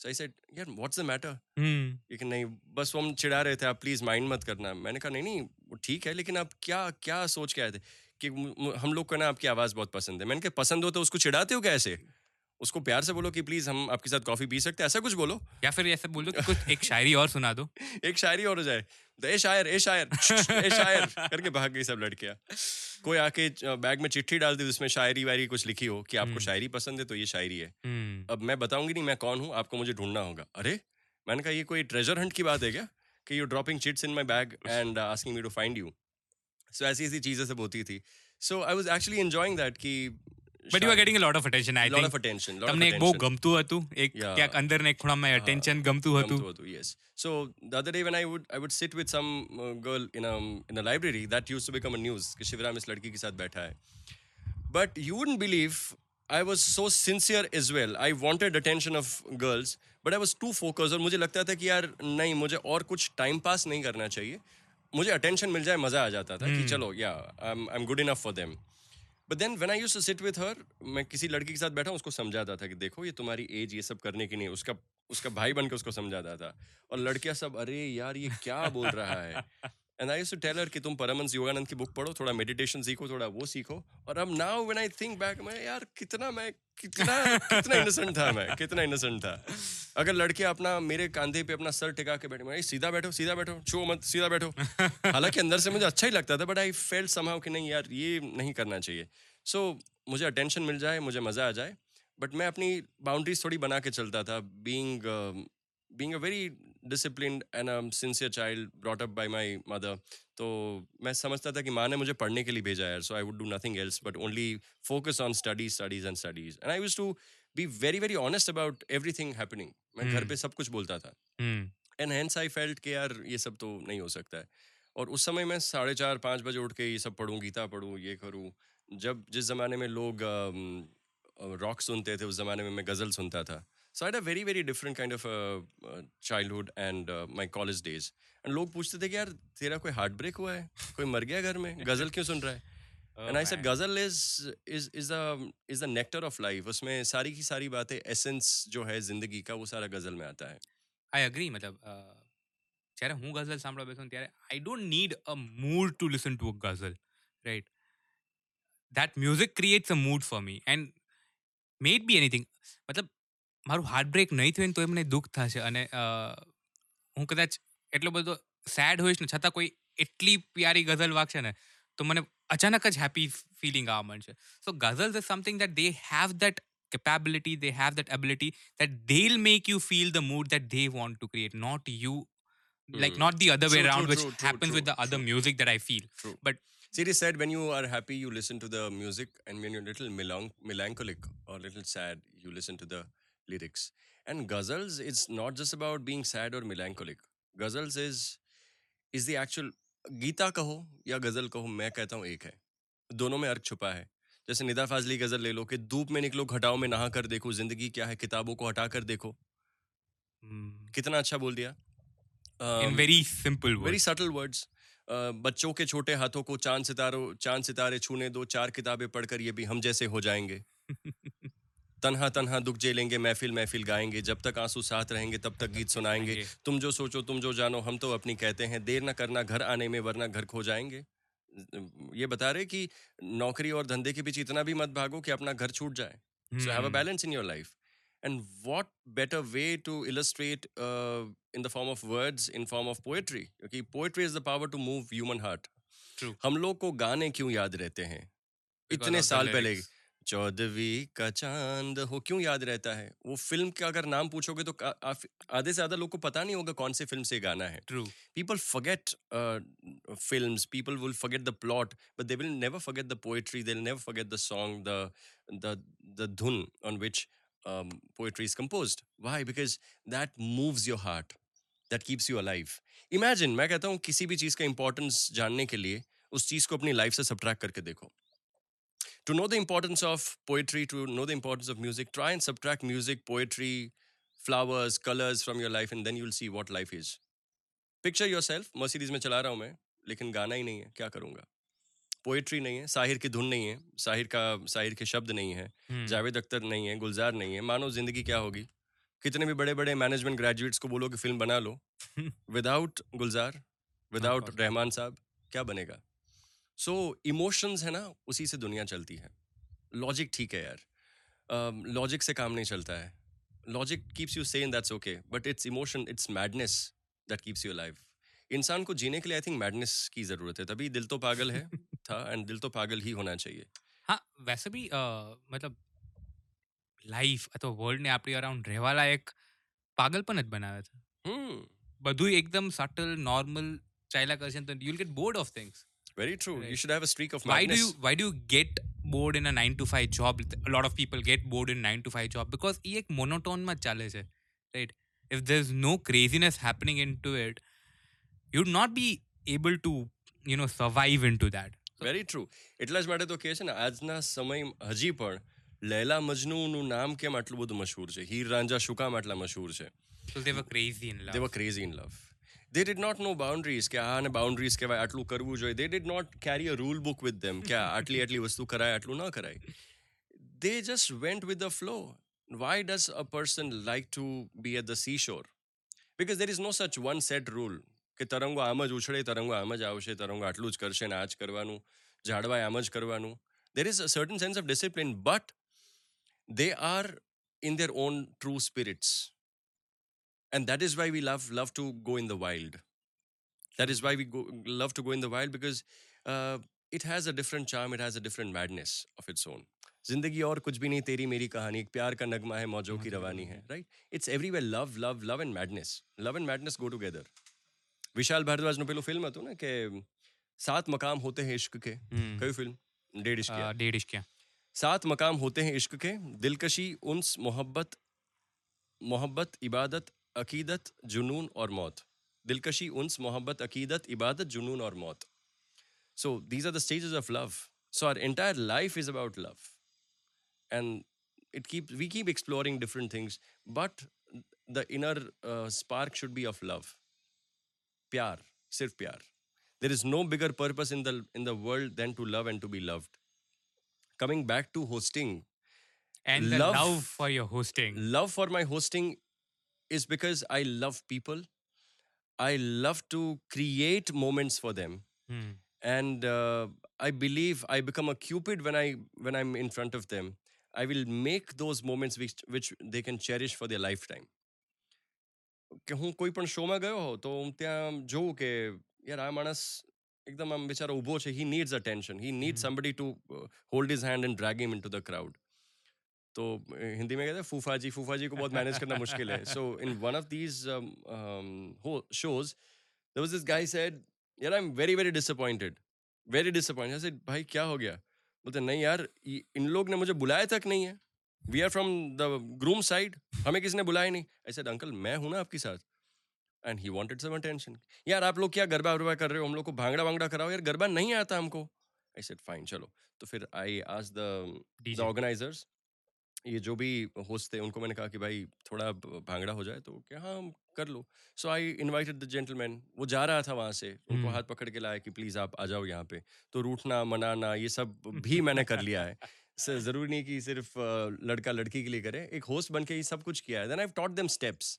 So I said, यार the matter? Hmm. लेकिन नहीं बस वो हम चिढ़ा रहे थे आप प्लीज़ माइंड मत करना मैंने कहा नहीं नहीं वो ठीक है लेकिन आप क्या क्या सोच के आए थे कि हम लोग को ना आपकी आवाज़ बहुत पसंद है मैंने कहा पसंद हो तो उसको चिढ़ाते हो कैसे उसको प्यार से बोलो कि प्लीज़ हम आपके साथ कॉफ़ी पी सकते हैं। ऐसा कुछ बोलो? या फिर ऐसा बोल दो कि कुछ एक शायरी और सुना दो। एक शायरी और हो जाए। तो ए शायर ए शायर ए शायर करके भाग गई सब लड़कियाँ। कोई आके बैग में चिट्ठी डाल दी जिसमें शायरी वायरी कुछ लिखी हो कि आपको हम्म। शायरी पसंद है तो ये शायरी है। Hmm. अब मैं बताऊँगी नहीं मैं कौन हूँ आपको मुझे ढूंढना होगा। अरे मैंने कहा ये कोई ट्रेजर हंट की बात है क्या? कि you dropping chits in my bag and asking me to find you so ऐसी ऐसी चीज़ें सब होती थी। So I was actually enjoying that कि But you are getting a lot of attention, I lot think. of attention lot તમને of એક બહુ attention. ગમતું હતું એક Yeah. ક્યાંક અંદર ને એક ખૂણામાં attention ગમતું હતું ગમતું હતું, yes so the other day when i would i would sit with some uh, girl in a in a library that used to become a news कि शिवराम इस लड़की के साथ बैठा है but you wouldn't believe I was so sincere as well. I wanted attention of girls, but I was too focused. और मुझे लगता था कि यार नहीं मुझे और कुछ टाइम पास नहीं करना चाहिए मुझे अटेंशन मिल जाए मजा आ जाता था कि हम्म। चलो या I am good enough for them but then when I you to sit with her मैं किसी लड़की के साथ बैठा, उसको समझाता था कि देखो, ये तुम्हारी एज ये सब करने की नहीं उसका उसका भाई बन के उसको समझाता था। और लड़कियाँ सब, अरे यार, ये क्या बोल रहा है? एंड आई टेल हर कि तुम परमहंस योगानंद की बुक पढ़ो थोड़ा मेडिटेशन सीखो थोड़ा वो सीखो. और अब now when I think back मैं यार कितना मैं कितना कितना इनोसेंट था मैं कितना इनोसेंट था. अगर लड़के अपना मेरे कंधे पे अपना सर टिका के बैठे मैं सीधा बैठो सीधा बैठो छो मत सीधा बैठो. हालाँकि अंदर से मुझे अच्छा ही लगता था बट आई फेल समहाउ कि नहीं यार ये नहीं करना चाहिए। सो so, मुझे अटेंशन मिल जाए मुझे मज़ा आ जाए बट मैं अपनी बाउंड्रीज थोड़ी बना के चलता था being being a very disciplined and sincere child brought up by my mother तो मैं समझता था कि माँ ने मुझे पढ़ने के लिए भेजा है so I would do nothing else but only focus on studies studies and studies and I use to be very very honest about everything happening मैं घर Hmm. पे सब कुछ बोलता था। एंड हेंस आई फेल्ट कि यार ये सब तो नहीं हो सकता है। और उस समय मैं साढ़े चार पाँच बजे उठ के ये सब पढ़ूँ गीता पढ़ूँ ये करूँ। जब जिस ज़माने में लोग रॉक सुनते थे उस ज़माने में मैं गज़ल सुनता था। so I a very very different kind of childhood and my college days and लोग पूछते थे कि यार तेरा कोई हार्ट ब्रेक हुआ है कोई मर गया घर में गज़ल क्यों सुन रहा है Oh, and I said ghazal is is is the is the nectar of life उसमें सारी की सारी बातें एसेंस जो है जिंदगी का वो सारा गजल में आता है આઈ અગ્રી મતલબ અ, જ્યારે હું ગઝલ સાંભળવા બેસું ત્યારે I don't need a mood to listen to a ghazal right that music creates a mood for me and made be anything મતલબ મારું હાર્ટ બ્રેક નહીં થયું ને તો મને દુઃખ થશે અને અ, હું કદાચ એટલો બધો સેડ હોઈશ ને છતાં કોઈ એટલી પ્યારી ગઝલ વાગશે ને તો મને અચાનક જ હેપી ફિલિંગ આવવા મળશે so ghazals is something that they have that capability they have that ability that they'll make you feel the mood that they want to create not you like Hmm. not the other way True, around true, which true, true, happens with true, the other true. music that i feel True. but See, it is said when you are happy, you listen to the music, and when you're a little melan- melancholic or a little sad, you listen to the lyrics. And ghazals, it's not just about being sad or melancholic. Ghazals is is the actual Gita कहो या गज़ल कहो मैं कहता हूँ एक है दोनों में अर्थ छुपा है। जैसे निदा फाजली गज़ल ले लो कि धूप में निकलो घटाओं में नहा कर देखो ज़िंदगी क्या है किताबों को हटा कर देखो। mm, कितना अच्छा बोल दिया। In very simple words. Very subtle words बच्चों के छोटे हाथों को चाँद सितारों चाँद सितारे छूने दो चार किताबें पढ़कर ये भी हम जैसे हो जाएँगे। तनहा तनहा दुख झेलेंगे महफिल महफिल गाएँगे। जब तक आँसू साथ रहेंगे तब तक गीत सुनाएँगे। तुम जो सोचो तुम जो जानो हम तो अपनी कहते हैं देर ना करना घर आने में वरना घर खो जाएँगे। ये बता रहे कि नौकरी और धंधे के पीछे इतना भी मत भागो कि अपना घर छूट जाए। So have a balance in your life and what better way to illustrate in the form of words in form of poetry क्योंकि poetry is the power to move human heart हम लोग को गाने क्यों याद रहते हैं? इतने साल पहले. चौदहवी का चाँद हो क्यों याद रहता है? वो फ़िल्म का अगर नाम पूछोगे तो आधे से आधा लोग को पता नहीं होगा कौन से फ़िल्म से गाना है। True. People forget film people will forget the plot but they will never forget the poetry they never forget the song the धुन on which poetry is compose why because that moves your heart that keeps your life imagine मैं कहता हूँ किसी भी चीज़ का importance जानने के लिए उस चीज़ को अपनी लाइफ से सब्ट्रैक्ट करके देखो। To know the importance of poetry to know the importance of music try and subtract music poetry flowers colors from your life and then you'll see what life is. Picture yourself Mercedes में चला रहा हूँ मैं लेकिन गाना ही नहीं है क्या करूँगा? पोएट्री नहीं है साहिर की धुन नहीं है साहिर का साहिर के शब्द नहीं है Hmm. जावेद अख्तर नहीं है गुलजार नहीं है मानो ज़िंदगी क्या होगी? कितने भी बड़े बड़े मैनेजमेंट ग्रेजुएट्स को बोलो कि फ़िल्म बना लो। विदाउट गुलजार विदाउट रहमान साहब क्या बनेगा? सो इमोशंस है ना उसी से दुनिया चलती है लॉजिक ठीक है यार लॉजिक से काम नहीं चलता है logic keeps you sane that's okay but it's emotion it's madness that keeps you live इंसान को जीने के लिए आई थिंक मैडनेस की जरूरत है तभी दिल तो पागल है था एंड दिल तो पागल ही होना चाहिए હા વૈસે બી અ, મતલબ લાઈફ અથવા વર્લ્ડને આપણી અરાઉન્ડ રહેવા લાયક પાગલપન જ બનાવે છે हम्म બધું એકદમ સટલ નોર્મલ ચાલ્યા કરશે ને તો you'll get bored of things Very true. You should have a streak of madness. Why do you why do you get bored in a nine to five job? A lot of people get bored in nine to five job because ek monotone ma chale right? If there's no craziness happening into it, you'd not be able to you know survive into that. Very true. એટલા જ માટે તો કહે છે ને આજના સમય હજી પણ લૈલા મજનુનું નામ કેમ આટલું બધું મશહૂર છે હીર રાંઝા શું કામ આટલા મશહૂર છે crazy in love crazy in love crazy in love they did not know boundaries કે આને boundaries કહેવાય આટલું કરવું જોઈએ they did not carry a rule book with them કે આટલી આટલી વસ્તુ કરાય આટલું ન કરાય they just went with the flow why does a person like to be at the seashore because there is no such one set rule કે તરંગો આમ જ ઉછળે તરંગો આમ જ આવશે તરંગો આટલું જ કરશે ને આ જ કરવાનું ઝાડવાય આમ જ કરવાનું there is a certain sense of discipline but they are in their own true spirits and that is why we love love to go in the wild that is why we go, love to go in the wild because uh, it has a different charm it has a different madness of its own जिंदगी और कुछ भी नहीं तेरी मेरी कहानी एक प्यार का नगमा है मौजों की रवानी है right it's everywhere love love love and madness love and madness go together Vishal ભારદ્વાજનું પેલું ફિલ્મ હતું ને કે સાત મકામ હોતે हैं इश्क के Hmm. કયું ફિલ્મ ડેડ ઇશ્ક Uh, डेढ़ इश्किया सात मकाम होते हैं इश्क के दिलकशी उन्स मोहब्बत मोहब्बत इबादत अकीदत जुनून और मौत दिलकशी उन्स मोहब्बत अकीदत इबादत जुनून और मौत so these are the stages of love so our entire life is about love and it keeps we keep exploring different things but the inner uh, spark should be of love pyar sirf pyar there is no bigger purpose in the in the world than to love and to be loved coming back to hosting And the Love- love for your hosting. love for my hosting is because i love people i love to create moments for them Hmm. and uh, i believe i become a cupid when i when i'm in front of them i will make those moments which which they can cherish for their lifetime કે હું કોઈ પણ શોમાં ગયો હો તો હું ત્યાં જોઉં કે યાર આ માણસ એકદમ આમ બિચારો ઊભો છે he needs attention he needs Mhm. somebody to uh, hold his hand and drag him into the crowd तो हिंदी में कहते हैं फूफा जी फूफा जी को बहुत मैनेज करना मुश्किल है। So in one of these shows there was this guy said यार I am very very disappointed very disappointed said भाई क्या हो गया? बोलते नहीं यार इन लोग ने मुझे बुलाया तक नहीं है। We are from the groom side हमें किसी ने बुलाया नहीं. आई सेड अंकल मैं हूँ ना आपके साथ. And he wanted some attention यार आप लोग क्या गरबा वरबा कर रहे हो? हम लोग को भांगड़ा वांगड़ा कराओ यार गरबा नहीं आता हमको. आई सेड फाइन चलो. तो फिर आई आज द ऑर्गेनाइजर्स ये जो भी होस्ट थे उनको मैंने कहा कि भाई थोड़ा भांगड़ा हो जाए तो क्या हाँ हम कर लो। So I invited the gentleman वो जा रहा था वहाँ से। उनको हम्म। हाथ पकड़ के लाया कि प्लीज़ आप आ जाओ यहाँ पे। तो रूठना मनाना ये सब भी मैंने कर लिया है। सर ज़रूरी नहीं कि सिर्फ़ लड़का लड़की के लिए करे। एक होस्ट बन के ये सब कुछ किया है। Then I taught them steps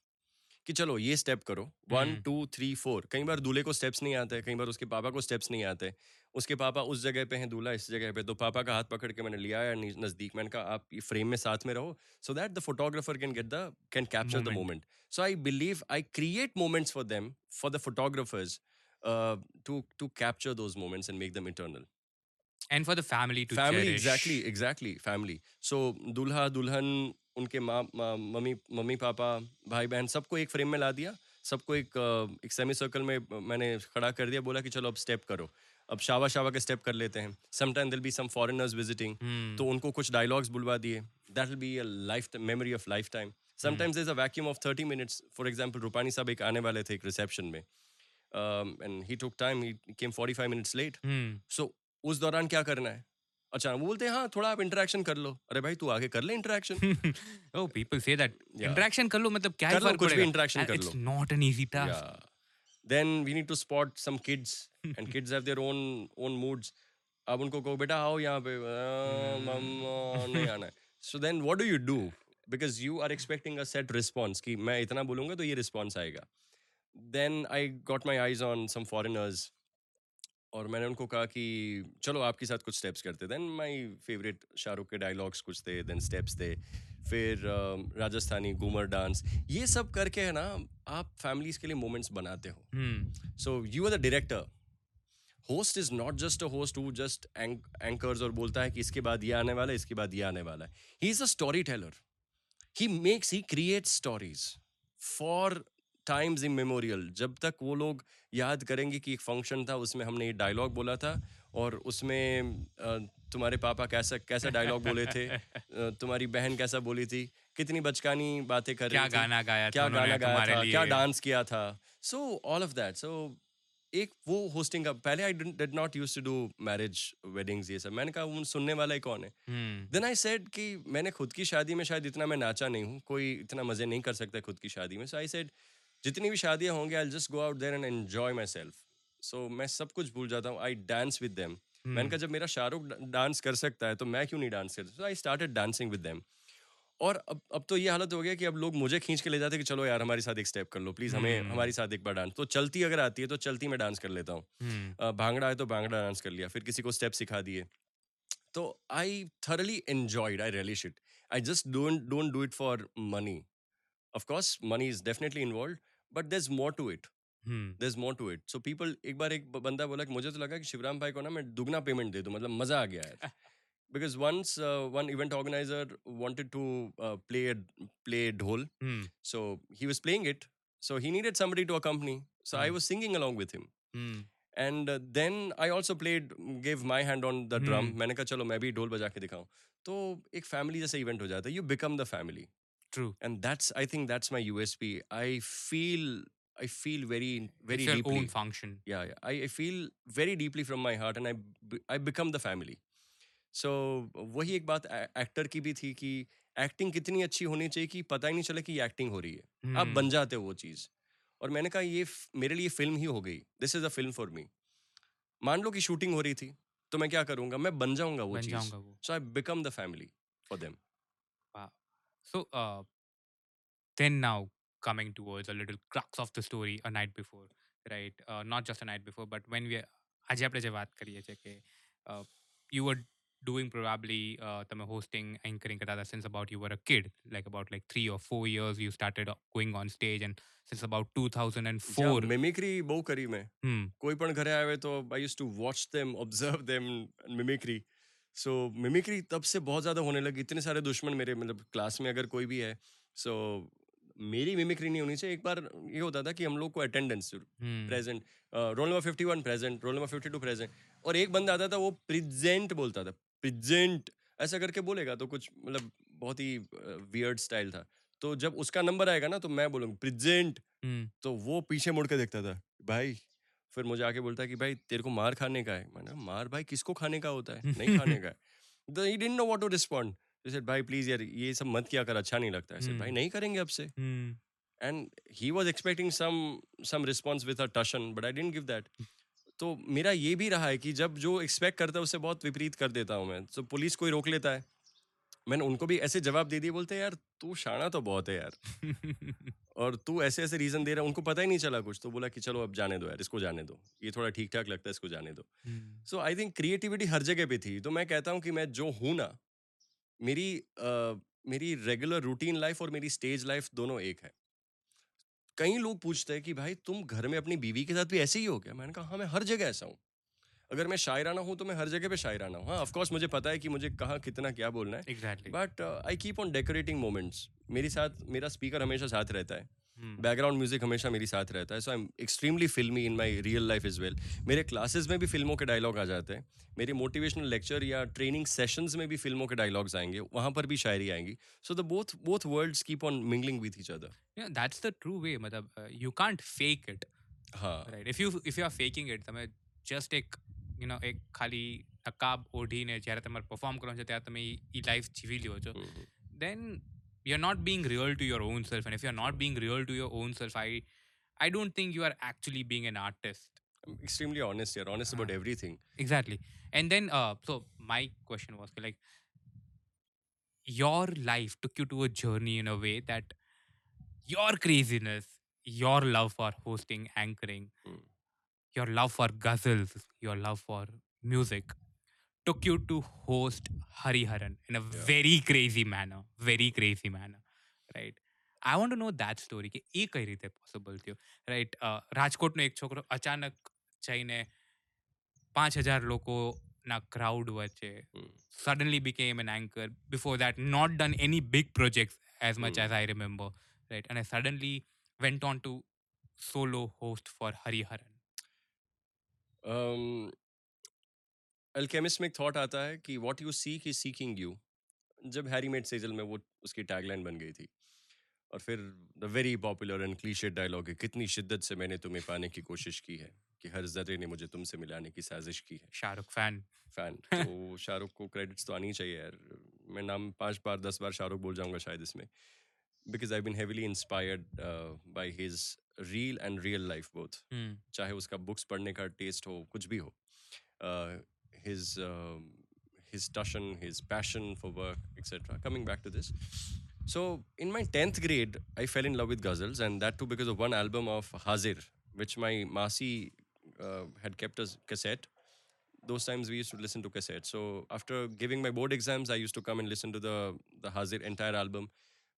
कि चलो ये स्टेप करो। वन। टू थ्री फोर कई बार दूल्हे को स्टेप्स नहीं आते कई बार उसके पापा को स्टेप्स नहीं आते। उसके पापा उस जगह पे हैं दूल्हा इस जगह पे। तो पापा का हाथ पकड़ के मैंने लिया है नज़दीक। मैंने कहा आप ये फ्रेम में साथ में रहो so that the photographer can get the can capture the moment so I believe I create moments for them for the photographers to to capture those moments and make them eternal And for the family to family cherish. Exactly exactly family so दूल्हा दुल्हन उनके माँ मम्मी मम्मी पापा भाई बहन सबको एक फ्रेम में ला दिया। सबको एक एक सेमी सर्कल में मैंने खड़ा कर दिया बोला कि चलो अब स्टेप करो। अब शावा शावा के स्टेप कर लेते हैं। Sometime there'll be some foreigners visiting. तो उनको कुछ डायलॉग्स बुलवा दिए। That will be a life memory of lifetime sometimes is a vacuum of thirty minutes for example Rupani sahab एक आने वाले थे एक रिसेप्शन में। And he took time he came forty five minutes late. So उस दौरान क्या करना है? अच्छा वो बोलते हैं हाँ थोड़ा आप इंटरेक्शन कर लो। अरे भाई तू आगे कर ले interaction people say that. Yeah. Interaction कर लो मतलब क्या कर लो, कुछ भी And कर लो। not an easy task. Then we need to spot some kids and kids have their own own moods अब उनको कहो बेटा आओ यहाँ पे। मम्मा नहीं आना है। So then what do you do because you are expecting a set response कि मैं इतना बोलूँगा तो ये रिस्पॉन्स आएगा। Then I got my eyes on some foreigners और मैंने उनको कहा कि चलो आपके साथ कुछ स्टेप्स करते। देन माय फेवरेट शाहरुख के डायलॉग्स कुछ थे देन स्टेप्स थे। फिर राजस्थानी घूमर डांस ये सब करके है ना आप फैमिलीज़ के लिए मोमेंट्स बनाते हो. So you are the director host is not just a host who just anchors और बोलता है कि इसके बाद ये आने वाला है इसके बाद ये आने वाला है। He is a storyteller he makes he create stories for times in memorial जब तक वो लोग याद करेंगे कि एक फ़ंक्शन था उसमें हमने ये डायलॉग बोला था और उसमें तुम्हारे पापा कैसा कैसा डायलॉग बोले थे तुम्हारी बहन कैसा बोली थी कितनी बचकानी बातें कर क्या रही थी गाना गाया क्या गाना गाया था क्या डांस किया था। So all of that so एक वो होस्टिंग का पहले I did not use to do marriage weddings ये सब। मैंने कहा उन सुनने वाला ही कौन है. देन आई सेड कि मैंने खुद की शादी में शायद इतना मैं नाचा नहीं हूँ कोई इतना मज़े नहीं कर सकता खुद की शादी में। सो आई सेड जितनी भी शादियाँ होंगी I just go out there and enjoy myself so मैं सब कुछ भूल जाता हूँ। आई डांस विद दैम मैंने कहा जब मेरा शाहरुख डांस कर सकता है तो मैं क्यों नहीं डांस कर सकता? I started dancing with them और अब अब तो ये हालत हो गया कि अब लोग मुझे खींच के ले जाते कि चलो यार हमारे साथ एक स्टेप कर लो प्लीज़ हमें हम्म। हमारे साथ एक बार डांस तो चलती अगर आती है तो चलती मैं डांस कर लेता हूँ। हम्म, भांगड़ा है तो भांगड़ा डांस कर लिया फिर किसी को स्टेप सिखा दिए। तो I thoroughly enjoyed I really shit I just don't don't do it for money of course money is definitely involve but there is more to it there is more to it so people एक बार एक बंदा बोला कि मुझे तो लगा कि शिवराम भाई को ना मैं दुगना पेमेंट दे दू मतलब मज़ा आ गया है because once one event organiser wanted to play play dhol so he was playing it so he needed somebody to accompany so I was singing along with him and then I also play give my hand on the drum मैंने कहा चलो मैं भी ढोल बजा के दिखाऊँ. तो एक फैमिली जैसा इवेंट हो जाता है. You become the family True. and that's i think that's my usp i feel i feel very very it's your deeply own function. yeah, yeah. I, I feel very deeply from my heart and I I become the family. So वही एक बात actor की भी थी कि acting कितनी अच्छी होनी चाहिए कि पता ही नहीं चले कि एक्टिंग हो रही है hmm. आप हम्म, बन जाते हो वो चीज़ और मैंने कहा ये मेरे लिए फ़िल्म ही हो गई this is a film for me मान लो कि शूटिंग हो रही थी तो मैं क्या करूँगा मैं बन जाऊँगा वो चीज़ so I become the family for them So uh, then now coming towards a little crux of the story a night before right? Uh, not just a night before but when we આજે આપણે જે વાત doing probably uh, hosting anchoring કરતા since about you were a kid like about like three or four years you started going on stage and since about 2004 mimicry બહુ કરી મેં કોઈ પણ ઘરે આવે તો I use to watch them observe them mimicry. So mimicry तब से बहुत ज़्यादा होने लगी। इतने सारे दुश्मन मेरे मतलब क्लास में अगर कोई भी है सो मेरी मिमिक्री नहीं होनी चाहिए। एक बार ये होता था कि हम लोग को attendance present roll number fifty one present roll number fifty two present और एक बंदा आता था वो प्रेजेंट बोलता था प्रेजेंट ऐसा करके बोलेगा तो कुछ मतलब बहुत ही वियर्ड स्टाइल था। तो जब उसका नंबर आएगा ना तो मैं बोलूँगा प्रेजेंट hmm, तो वो पीछे मुड़ के देखता था भाई फिर मुझे आके बोलता है कि भाई तेरे को मार खाने का है। मैंने मार भाई? किसको खाने का होता है? नहीं खाने का है। तो he didn't know what to respond जैसे भाई प्लीज़ यार ये सब मत किया कर अच्छा नहीं लगता है। भाई हम्म। नहीं करेंगे अब से। hmm, and he was expecting some some response with a Tashan but I didn't give that तो मेरा ये भी रहा है कि जब जो एक्सपेक्ट करता है उससे बहुत विपरीत कर देता हूँ मैं। तो पुलिस कोई रोक लेता है। मैंने उनको भी ऐसे जवाब दे दिए बोलते हैं यार तू शाना तो बहुत है यार। और तू ऐसे ऐसे रीजन दे रहा उनको पता ही नहीं चला कुछ। तो बोला कि चलो अब जाने दो यार इसको जाने दो। ये थोड़ा ठीक ठाक लगता है इसको जाने दो। सो आई थिंक क्रिएटिविटी हर जगह पे थी। तो मैं कहता हूँ कि मैं जो हूँ ना मेरी अ, मेरी रेगुलर रूटीन लाइफ और मेरी स्टेज लाइफ दोनों एक है। कई लोग पूछते हैं कि भाई तुम घर में अपनी बीवी के साथ भी ऐसे ही हो गया मैंने कहा हाँ मैं हर जगह ऐसा हूँ। अगर मैं शायराना हूँ तो मैं हर जगह पे शायराना हूँ। हाँ ऑफकोर्स मुझे पता है कि मुझे कहाँ कितना क्या बोलना है। But I keep on decorating moments मेरे साथ मेरा स्पीकर हमेशा साथ रहता है। बैकग्राउंड म्यूज़िक हमेशा मेरे साथ रहता है। सो I am extremely filmy in my real life is well मेरे क्लासेज में भी फ़िल्मों के डायलॉग आ जाते हैं। मेरे मोटिवेशनल लेक्चर या ट्रेनिंग सेशंस में भी फ़िल्मों के डायलॉग्स आएँगे। वहाँ पर भी शायरी आएँगी। So the both both worlds keep on mingling with each other that's the true way मतलब यू कांट फेक इट हाँ। Right if you if you are faking it तो मैं जस्ट एक યુ નો એક ખાલી નકાબ ઓઢીને જ્યારે તમારે પરફોર્મ કરવાનું છે ત્યારે તમે એ લાઈફ જીવી લ્યો છો. Then you are not being real to your own self and if you are not being real to your own self I I don't think you are actually being an artist extremely honest you're honest about ah. everything. Exactly. And then uh, so my question was like your life took you to a journey in a way that your craziness your love for hosting anchoring. Hmm your love for ghazals your love for music took you to host hariharan in a Yeah. very crazy manner very crazy manner right I want to know that story કે એ કઈ રીતે possible થયો right રાજકોટનો એક છોકરો અચાનક જઈને પાંચ હજાર લોકોના ક્રાઉડ વચ્ચે Hmm. suddenly became an anchor. Before that, not done any big projects as much Hmm. as I remember, right? And I suddenly went on to solo Hariharan. Um, Alchemist में एक थॉट आता है कि what you seek is seeking you जब Harry made Sejal में वो उसकी tagline बन गई थी। और फिर the very popular and clichéd dialogue है कितनी शिद्दत से मैंने तुम्हें पाने की कोशिश की है कि हर जर्रे ने मुझे तुमसे मिलाने की साजिश की है। शाहरुख fan. फ़ैन। तो शाहरुख को क्रेडिट्स तो आनी चाहिए यार। मैं नाम पाँच बार दस बार शाहरुख बोल जाऊँगा शायद इसमें। because I've been heavily inspired uh, by his real and real life both. हम्म चाहे उसका बुक्स पढ़ने का टेस्ट हो कुछ भी हो uh, his um, his passion his passion for work etc coming back to this so in my 10th grade i fell in love with ghazals and that too because of one album of hazir which my masi uh, had kept as cassette those times we used to listen to cassette so after giving my board exams i used to come and listen to the the hazir entire album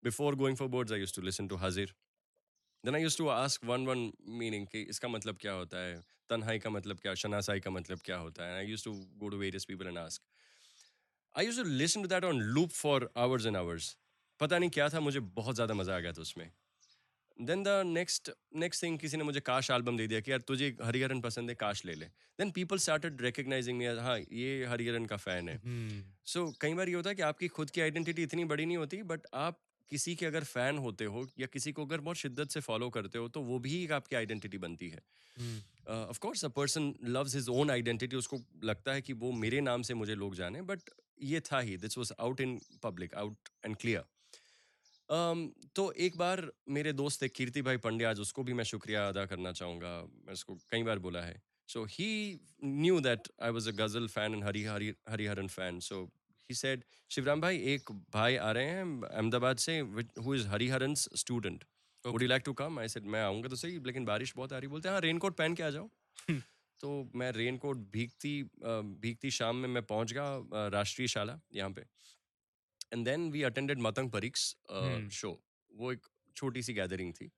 Before going for boards i used to listen to hazir. Then i used to ask one one meaning कि इसका मतलब क्या होता है? तन्हाई का मतलब क्या? शनासाई का मतलब क्या होता है? I use to go to various people and ask I use to listen to that on loop for hours and hours पता नहीं क्या था मुझे बहुत ज़्यादा मज़ा आ गया था उसमें। Then the next next thing किसी ने मुझे काश एल्बम दे दिया कि यार तुझे हरिहरन पसंद है काश ले ले। Then people started recognising me हाँ ये हरिहरन का फ़ैन है। हम्म। सो कई बार ये होता है कि आपकी खुद की आइडेंटिटी इतनी बड़ी नहीं होती बट आप किसी के अगर फ़ैन होते हो या किसी को अगर बहुत शिद्दत से फॉलो करते हो तो वो भी एक आपकी आइडेंटिटी बनती है। Of course a person loves his own identity उसको लगता है कि वो मेरे नाम से मुझे लोग जाने बट ये था he this was out in public out and clear तो एक बार मेरे दोस्त थे कीर्ति भाई पंड्या आज उसको भी मैं शुक्रिया अदा करना चाहूँगा मैं उसको कई बार बोला है। So he knew that I was a ghazal fan and Hari Hari Hariharan fan so he said Shivram भाई एक भाई आ रहे हैं अहमदाबाद से who is Hariharan student you like to come I said मैं आऊँगा तो सही लेकिन बारिश बहुत आ रही बोलते हैं हाँ रेनकोट पहन के आ जाओ। तो मैं रेनकोट भीगती भीगती शाम में मैं पहुँच गया राष्ट्रीय शाला यहाँ पे। एंड देन वी अटेंडेड मतंग परीक्स. शो वो एक छोटी सी गैदरिंग थी।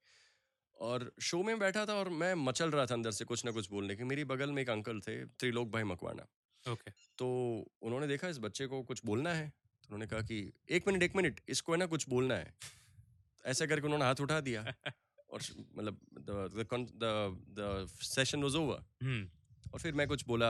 और शो में बैठा था और मैं मचल रहा था अंदर से कुछ ना कुछ बोलने के। मेरी बगल में एक अंकल थे त्रिलोक भाई मकवाना। ओके। तो उन्होंने देखा इस बच्चे को कुछ बोलना है तो उन्होंने कहा कि एक मिनट एक मिनट इसको है ना कुछ बोलना है। ऐसा करके उन्होंने हाथ उठा दिया और मतलब द सेशन वाज ओवर। हम्म। और फिर मैं कुछ बोला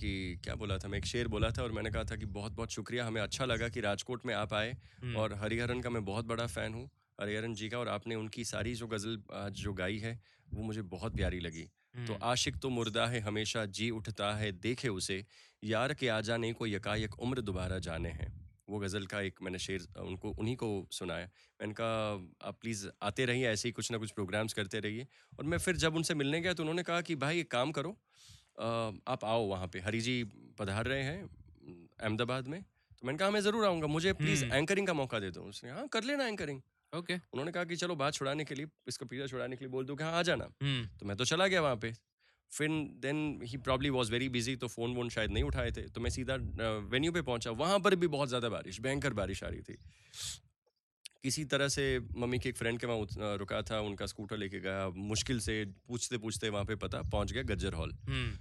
कि क्या बोला था? मैं एक शेर बोला था और मैंने कहा था कि बहुत बहुत शुक्रिया हमें अच्छा लगा कि राजकोट में आप आए हम्म, और हरिहरन का मैं बहुत बड़ा फ़ैन हूँ। हरिहरन जी का और आपने उनकी सारी जो गज़ल आज जो गाई है वो मुझे बहुत प्यारी लगी। तो हम्म, आशिक तो मुर्दा है हमेशा जी उठता है देखे उसे। यार के आ जाने को यकायक उम्र दोबारा जाने हैं। वो गज़ल का एक मैंने शेर उनको उन्हीं को सुनाया। मैंने कहा आप प्लीज़ आते रहिए ऐसे ही कुछ ना कुछ प्रोग्राम्स करते रहिए। और मैं फिर जब उनसे मिलने गया तो उन्होंने कहा कि भाई एक काम करो आप आओ वहाँ पे। हरी जी पधार रहे हैं अहमदाबाद में। तो मैंने कहा मैं ज़रूर आऊँगा। मुझे प्लीज़ हम्म। एंकरिंग का मौका दे दो। उसने हाँ कर लेना एंकरिंग ओके। उन्होंने कहा कि चलो बात छुड़ाने के लिए इसका पिज्जा छुड़ाने के लिए बोल दो कि हाँ आ जाना। हम्म। तो मैं तो चला गया वहाँ पे। फिर then he probably was very busy तो फ़ोन वोन शायद नहीं उठाए थे। तो मैं सीधा वेन्यू पे पहुँचा। वहाँ पर भी बहुत ज़्यादा बारिश भयंकर बारिश आ रही थी। किसी तरह से मम्मी के एक फ्रेंड के वहाँ रुका था उनका स्कूटर लेके गया। मुश्किल से पूछते पूछते वहाँ पे पता पहुँच गया गज्जर हॉल हम्म।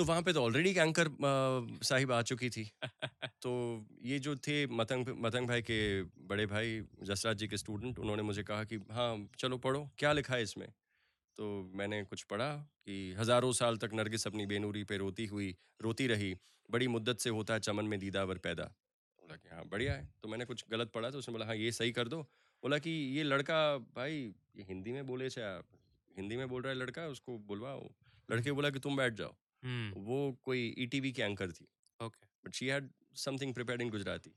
तो वहाँ पे तो ऑलरेडी एंकर साहिब आ चुकी थी। तो ये जो थे मतंग मतंग भाई के बड़े भाई जसराज जी के स्टूडेंट उन्होंने मुझे कहा कि हाँ चलो पढ़ो क्या लिखा है इसमें? तो मैंने कुछ पढ़ा कि हज़ारों साल तक नरगिस अपनी बेनूरी पे रोती हुई रोती रही बड़ी मुद्दत से होता है चमन में दीदावर पैदा। बोला कि हाँ बढ़िया है। तो मैंने कुछ गलत पढ़ा तो उसने बोला हाँ ये सही कर दो। बोला कि ये लड़का भाई ये हिंदी में बोले से आप हिंदी में बोल रहा है लड़का उसको बुलवाओ। लड़के बोला कि तुम बैठ जाओ। हम्म। वो कोई ईटीवी की एंकर थी। Okay but she had something prepared in Gujarati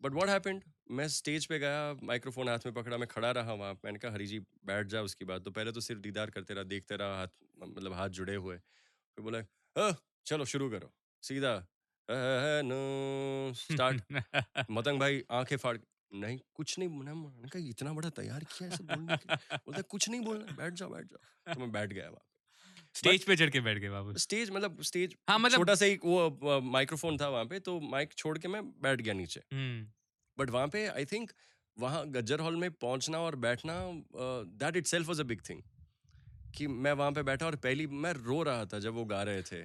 but what happened मैं स्टेज पे गया माइक्रोफोन हाथ में पकड़ा मैं खड़ा रहा वहाँ। मैंने कहा हरी जी बैठ जा उसकी बात तो पहले तो सिर्फ़ दीदार करते रहा देखते रहा हाथ मतलब हाथ जुड़े हुए। फिर बोला "हाँ, चलो शुरू करो। सीधा स्टार्ट मतंग भाई आँखें फाड़ नहीं कुछ नहीं मैंने कहा इतना बड़ा तैयार किया है बोलने के बोलता कुछ नहीं बोलना बैठ जाओ बैठ जाओ। तो मैं बैठ गया वहाँ स्टेज पे चढ़ के बैठ गए बाबू स्टेज मतलब स्टेज हाँ मतलब छोटा सा एक वो माइक्रोफोन था वहाँ पे तो माइक छोड़ के मैं बैठ गया नीचे। हम्म। बट वहाँ पे आई थिंक वहाँ गज्जर हॉल में पहुँचना और बैठना that itself was a big thing कि मैं वहाँ पे बैठा और पहली मैं रो रहा था जब वो गा रहे थे।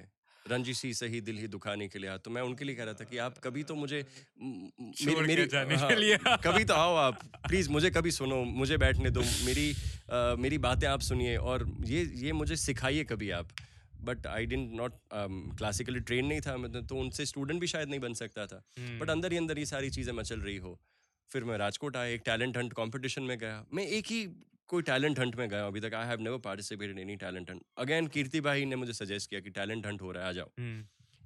रंजिशी सही दिल ही दुखाने के लिए आ तो मैं उनके लिए कह रहा था कि आप कभी तो मुझे म- म- छोड़ के जाने के लिए। कभी तो आओ आप प्लीज़ मुझे कभी सुनो मुझे बैठने दो मेरी अ, मेरी बातें आप सुनिए और ये ये मुझे सिखाइए कभी आप। But I didn't not classically train नहीं था मतलब तो उनसे स्टूडेंट भी शायद नहीं बन सकता था। हम्म, बट अंदर ही अंदर ये सारी चीज़ें मचल रही हो। फिर मैं राजकोट आया एक टैलेंट हंट कंपटीशन में गया। मैं एक ही कोई टैलेंट हंट में गया अभी तक। I have never participated any talent hunt again Kirti भाई ने मुझे सजेस्ट किया कि टैलेंट हंट हो रहा है आ जाओ।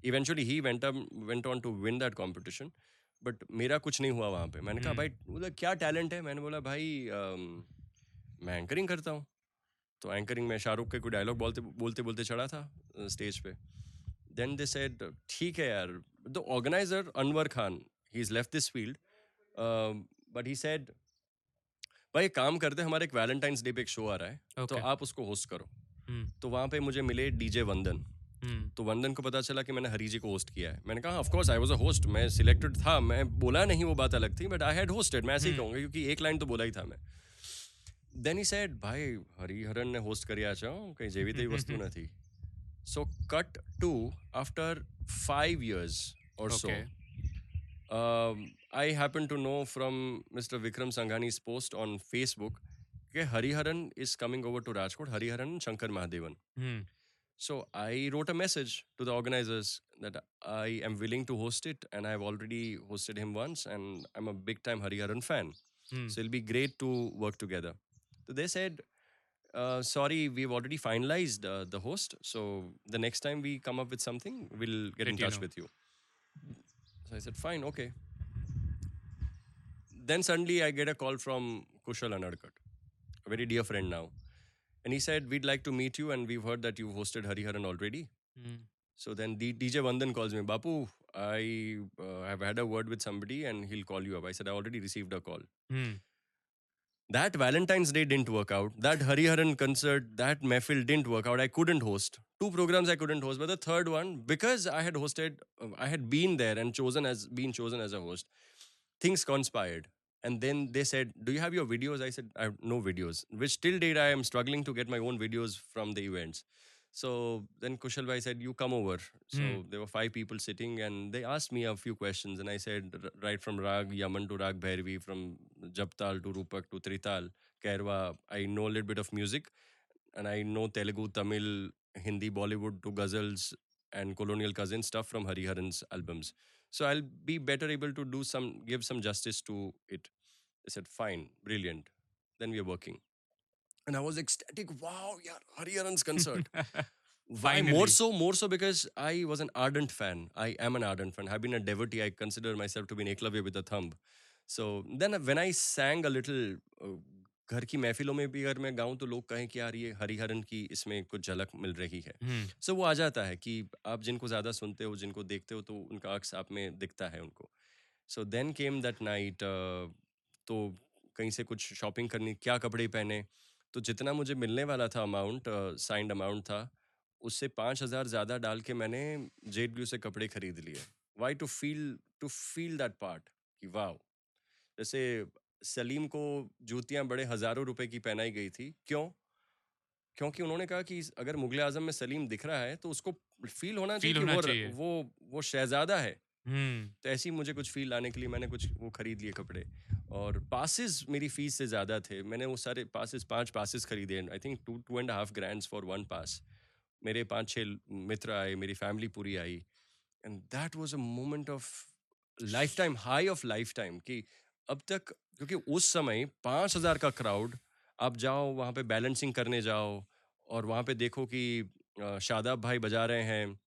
Eventually he went up went on to win that but मेरा कुछ नहीं हुआ वहाँ पे। मैंने कहा। भाई बोला क्या टैलेंट है? मैंने बोला भाई मैं एंकरिंग करता हूँ। तो एंकरिंग में शाहरुख के कोई डायलॉग बोलते बोलते बोलते चढ़ा था स्टेज पे। देन दे सेड ठीक है यार। The organiser Anwar Khan he is left this field but he said भाई एक काम करते हैं हमारे एक वैलेंटाइंस डे पे एक शो आ रहा है तो Okay. आप उसको होस्ट करो हम्म, तो वहाँ पे मुझे मिले डीजे वंदन हम्म, तो वंदन को पता चला कि मैंने हरी जी को होस्ट किया है मैंने कहा of course I was a host मैं सिलेक्टेड था मैं बोला नहीं वो बात अलग थी बट आई हैड होस्टेड मैं ऐसे ही हम्म। कहूँगा क्योंकि एक लाइन तो बोला ही था मैं देन ही सेड भाई हरिहरन ने होस्ट કર્યા છે હો, કઈ જેવી તેવી વસ્તુ નથી so cut to after 5 years or so Okay. um, I happen to know from Mr. Vikram Sanghani's post on Facebook that Hariharan is coming over to Rajkot, Hariharan Shankar Mahadevan. Hmm. So I wrote a message to the organizers that I am willing to host it and I've already hosted him once and I'm a big time Hariharan fan. Hmm. So it'll be great to work together. So they said, uh, sorry, we've already finalized uh, the host. So the next time we come up with something, we'll get Did in touch know. with you. So I said, fine, okay then suddenly I get a call from Kushal Anadkat, a very dear friend now. And he said, We'd like to meet you, and we've heard that you've hosted Hariharan already. Mm. So then D- DJ Vandan calls me, Bapu, I uh, have had a word with somebody and he'll call you up. I said, I already received a call. Mm. That Valentine's Day didn't work out. That Hariharan concert, that Mehfil didn't work out. I couldn't host. Two programs I couldn't host, but the third one, because I had hosted, uh, I had been there and chosen as, been chosen as a host, things conspired. And then they said, Do you have your videos? I said, I have no videos. Which till date I am struggling to get my own videos from the events. So then Kushal Bhai said, You come over. So Hmm. there were five people sitting and they asked me a few questions. And I said, Right from Rag Yaman to Rag Bhairavi, from Japtal to Rupak to Trital, Kairwa, I know a little bit of music. And I know Telugu, Tamil, Hindi, Bollywood to ghazals and colonial cousin stuff from Hariharan's albums. So I'll be better able to do some, give some justice to it. I said, Fine, brilliant. Then we are working. And I was ecstatic. Wow, yeah, Hariharan's concert. Why more so? More so because I was an ardent fan. I am an ardent fan. I've been a devotee. I consider myself to be an Eklavya with a thumb. So then when I sang a little uh, घर की महफिलों में भी अगर मैं गाऊं तो लोग कहें कि यार ये हरिहरन की इसमें कुछ झलक मिल रही है। सो वो आ जाता है कि आप जिनको ज़्यादा सुनते हो जिनको देखते हो तो उनका अक्स आप में दिखता है उनको। So then came that night तो कहीं से कुछ शॉपिंग करनी क्या कपड़े पहने? तो जितना मुझे मिलने वाला था अमाउंट साइंड अमाउंट था उससे पाँच हज़ार ज़्यादा डाल के मैंने जेड ब्लू से कपड़े खरीद लिए। Why to feel to feel that part कि वाह जैसे सलीम को जूतियाँ बड़े हज़ारों रुपए की पहनाई गई थी। क्यों? क्योंकि उन्होंने कहा कि अगर मुगल आज़म में सलीम दिख रहा है तो उसको फील होना चाहिए कि वो चाहिए। वो वो शहजादा है। हम्म, तो ऐसी मुझे कुछ फील लाने के लिए मैंने कुछ वो खरीद लिए कपड़े। और पासिस मेरी फ़ीस से ज़्यादा थे। मैंने वो सारे पासिस पाँच पासिस खरीदे। I think two two and half grand for one pass मेरे पाँच छः मित्र आए मेरी फैमिली पूरी आई। And that was a moment of lifetime high of lifetime कि अब तक क्योंकि उस समय पाँच हज़ार का क्राउड आप जाओ, वहाँ पे बैलेंसिंग करने जाओ और वहाँ पे देखो कि शादाब भाई बजा रहे हैं,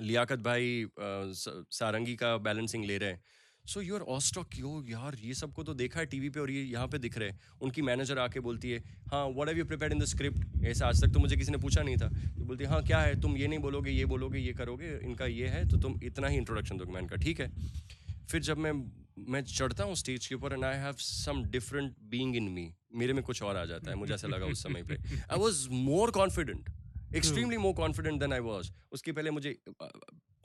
लियाकत भाई सारंगी का बैलेंसिंग ले रहे हैं। सो यू आर ऑस्टॉक यो यार, ये सबको तो देखा है टीवी पे और ये यहाँ पे दिख रहे हैं। उनकी मैनेजर आके बोलती है हाँ what have you prepared in the script ऐसा आज तक तो मुझे किसी ने पूछा नहीं था। तो बोलती है हाँ क्या है? तुम ये नहीं बोलोगे, ये बोलोगे, ये करोगे, इनका ये है तो तुम इतना ही इंट्रोडक्शन दोगे मैं इनका ठीक है? फिर जब मैं मैं चढ़ता हूँ स्टेज के ऊपर and I have some different being in me मेरे में कुछ और आ जाता है, मुझे ऐसा लगा उस समय पे। I was more confident extremely more confident then I was उसके पहले मुझे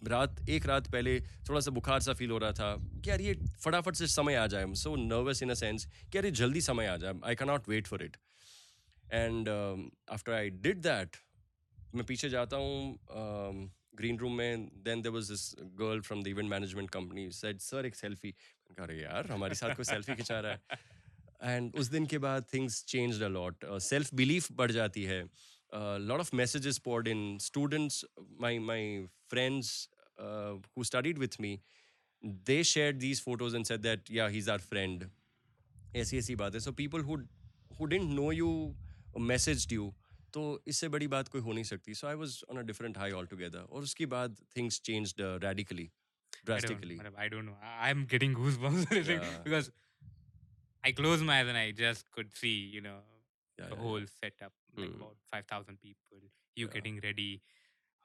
रात, एक रात पहले थोड़ा सा बुखार सा फील हो रहा था कि यार ये फटाफट से समय आ जाए। So nervous in a sense कि यार जल्दी समय आ जाए। I cannot wait for it and after I did that मैं पीछे जाता हूँ ग्रीन रूम में then there was this girl from the event management company said sir एक सेल्फी अरे यार, हमारे साथ कोई सेल्फी खिंचा रहा है। एंड उस दिन के बाद things change a lot self belief बढ़ जाती है। Lot of messages poured in students my my friends who studied with me they share these photos and said that yeah he is our friend ऐसी ऐसी बात। है so people who didn't know you message you तो इससे बड़ी बात कोई हो नहीं सकती। So I was on a different high altogether और उसके बाद things changed radically drastically. I don't, I don't know. I- I'm getting goosebumps Yeah. because I closed my eyes and I just could see, you know, Yeah, the yeah, whole setup, like Mm. about 5,000 people, you Yeah. getting ready.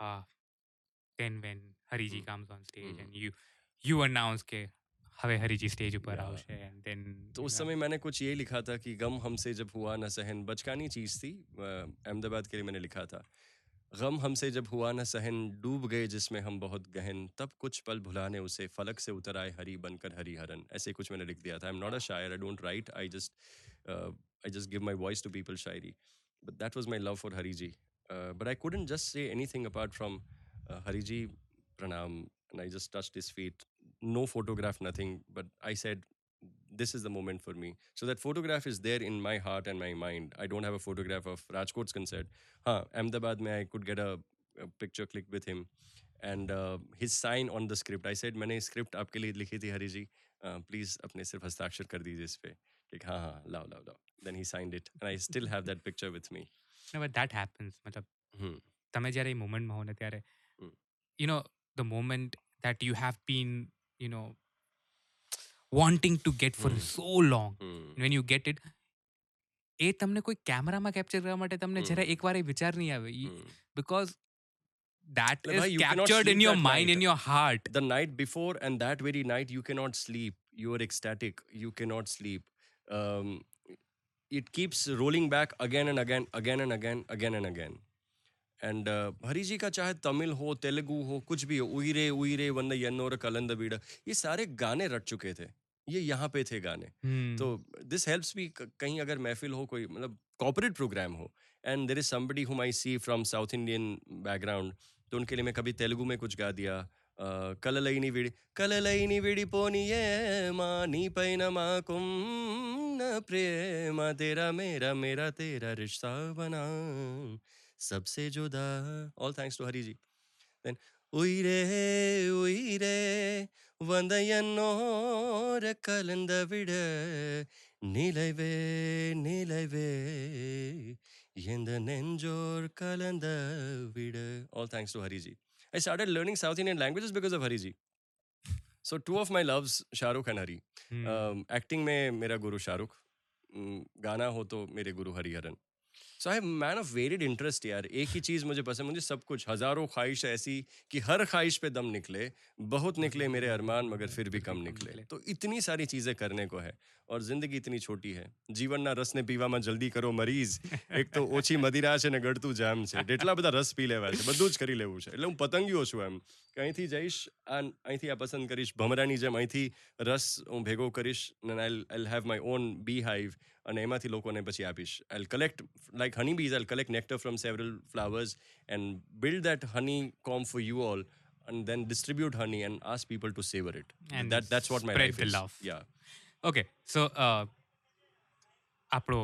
Uh, then when Hariji Mm. comes on stage Mm. and you you announce के हवे Hari ji stage ऊपर Yeah. आवશે and then तो उस समय मैंने कुछ ये लिखा था कि गम हमसे जब हुआ न सहन बचकानी चीज़ थी अहमदाबाद के लिए मैंने लिखा था गम हमसे जब हुआ न सहन डूब गए जिसमें हम बहुत गहन तब कुछ पल भुलाने उसे फलक से उतर आए हरी बनकर हरिहरन ऐसे कुछ मैंने लिख दिया था आई am not a shayar I don't write I just I just give my voice to people shayari but that was my love for Hari ji but I couldn't just say anything apart uh, Hari ji and I just touched his feet. No photograph, nothing. But I said, this is the moment for me. So that photograph is there in my heart and my mind. I don't have a photograph of Rajkot's concert. Huh, Ahmedabad mein I could get a, a picture clicked with him. And uh, his sign on the script. I said, मैंने script आपके लिए लिखी थी हरी जी please अपने सिर्फ हस्ताक्षर कर दीजिए इस पे कि हाँ हाँ लाओ लाओ लाओ then he signed it and I still have that picture with me no, but that happens મતલબ Hmm. તમે જ્યારે એ મોમેન્ટમાં હો ને ત્યારે Hmm. You know the moment that you have been you know wanting to get for Hmm. so long Hmm. when you get it એ તમને કોઈ કેમેરામાં capture કરવા માટે તમને જરા Hmm. એકવાર એ વિચાર નહીં આવે Hmm. because that એટલે is ભાઈ, you cannot captured in sleep your that mind night. in your heart the night before and that very night you cannot sleep you are ecstatic you cannot sleep um, it keeps rolling back again and again again and again again and again and Hari ji का चाहे तमिल हो तेलुगु हो कुछ भी हो उइरे उइरे one यन्नोर Qalandar Bir ये सारे गाने रट चुके थे ये यहाँ पे थे गाने Hmm. तो दिस हेल्प्स भी कहीं अगर महफिल हो कोई मतलब कॉपरेट प्रोग्राम हो and there is somebody whom I see from south Indian background तो उनके लिए मैं कभी तेलुगु में कुछ गा दिया కలలైని విడి కలలైని విడిపోనియే మా నీ పైన మాకున్న ప్రేమ तेरा मेरा मेरा तेरा रिश्ता बना सबसे जुदा all thanks to Hari ji then உயிரே உயிரே வந்த என்னோர கலந்த விட நிலைவே நிலைவே எந்த நெஞ்சோர் கலந்த விட all thanks to Hariji I started learning South Indian languages because of Hariji. So two of my loves, Shahrukh and Hari. Hmm. Um, acting में मेरा गुरु शाहरुख um, गाना हो तो मेरे गुरु Hariharan so I man of varied interest यार एक ही चीज़ मुझे पसंद मुझे सब कुछ हज़ारों ख्वाहिश ऐसी कि हर ख्वाहिश पे दम निकले बहुत निकले मेरे अरमान मगर फिर भी कम निकले तो इतनी सारी चीज़ें करने को है और ज़िंदगी इतनी छोटी है જીવનના રસને પીવામાં જલ્દી કરો મરીઝ એક તો ઓછી મદિરા છે ને ગળતું જામ છે એટલા બધા રસ પી લેવા છે બધું જ કરી લેવું છે એટલે હું પતંગિયો છું એમ કે અહીંથી જઈશ આ અહીંથી આ પસંદ કરીશ ભમરાની જેમ અહીંથી રસ હું ભેગો કરીશ અને I I have my own beehive અને એમાંથી લોકોને પછી આપીશ I'll collect like honey bees I'll collect nectar from several flowers and build that honey comb for you all and then distribute honey and ask people to savor it. And that that's what my life the is. love. Yeah. Okay so આપણો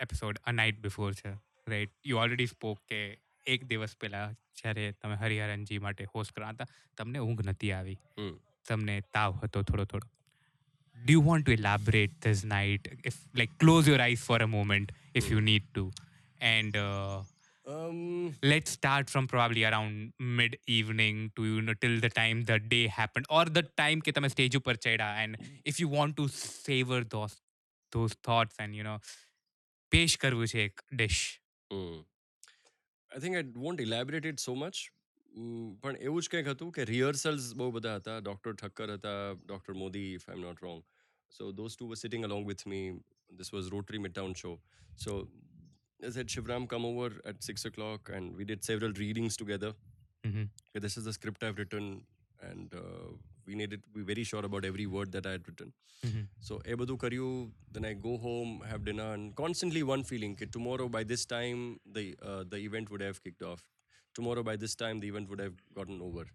episode a night before છે right you already spoke કે એક દિવસ પહેલા જ્યારે તમે હરિહરનજી માટે host કરાતા હતા તમને ઊંઘ નથી આવી. તમને તાવ હતો થોડો થોડો do you want to elaborate this night if like close your eyes for a moment if you need to and uh, Um, let's start from probably around mid evening to you know till the time the day happened or the time કે તમે stage ઉપર ચડ્યા and if you want to savor those those thoughts and you know પેશ કરવું છે એક dish hmm. I think I won't elaborate it so much. Mm, પણ એવું જ કંઈક હતું કે રિહર્સલ્સ બહુ બધા હતા ડૉક્ટર ઠક્કર હતા doctor Modi if I am not wrong so those two were sitting along with me. This was Rotary Midtown show. So I said, Shivram, come over at six o'clock, and we did several readings together. Mm-hmm. This is the script I've written, and uh, we needed to be very sure about every word that I had written. Mm-hmm. So Ebadu Karyu, then I go home, have dinner, and constantly one feeling: that tomorrow by this time the uh, the event would have kicked off. Tomorrow by this time the event would have gotten over.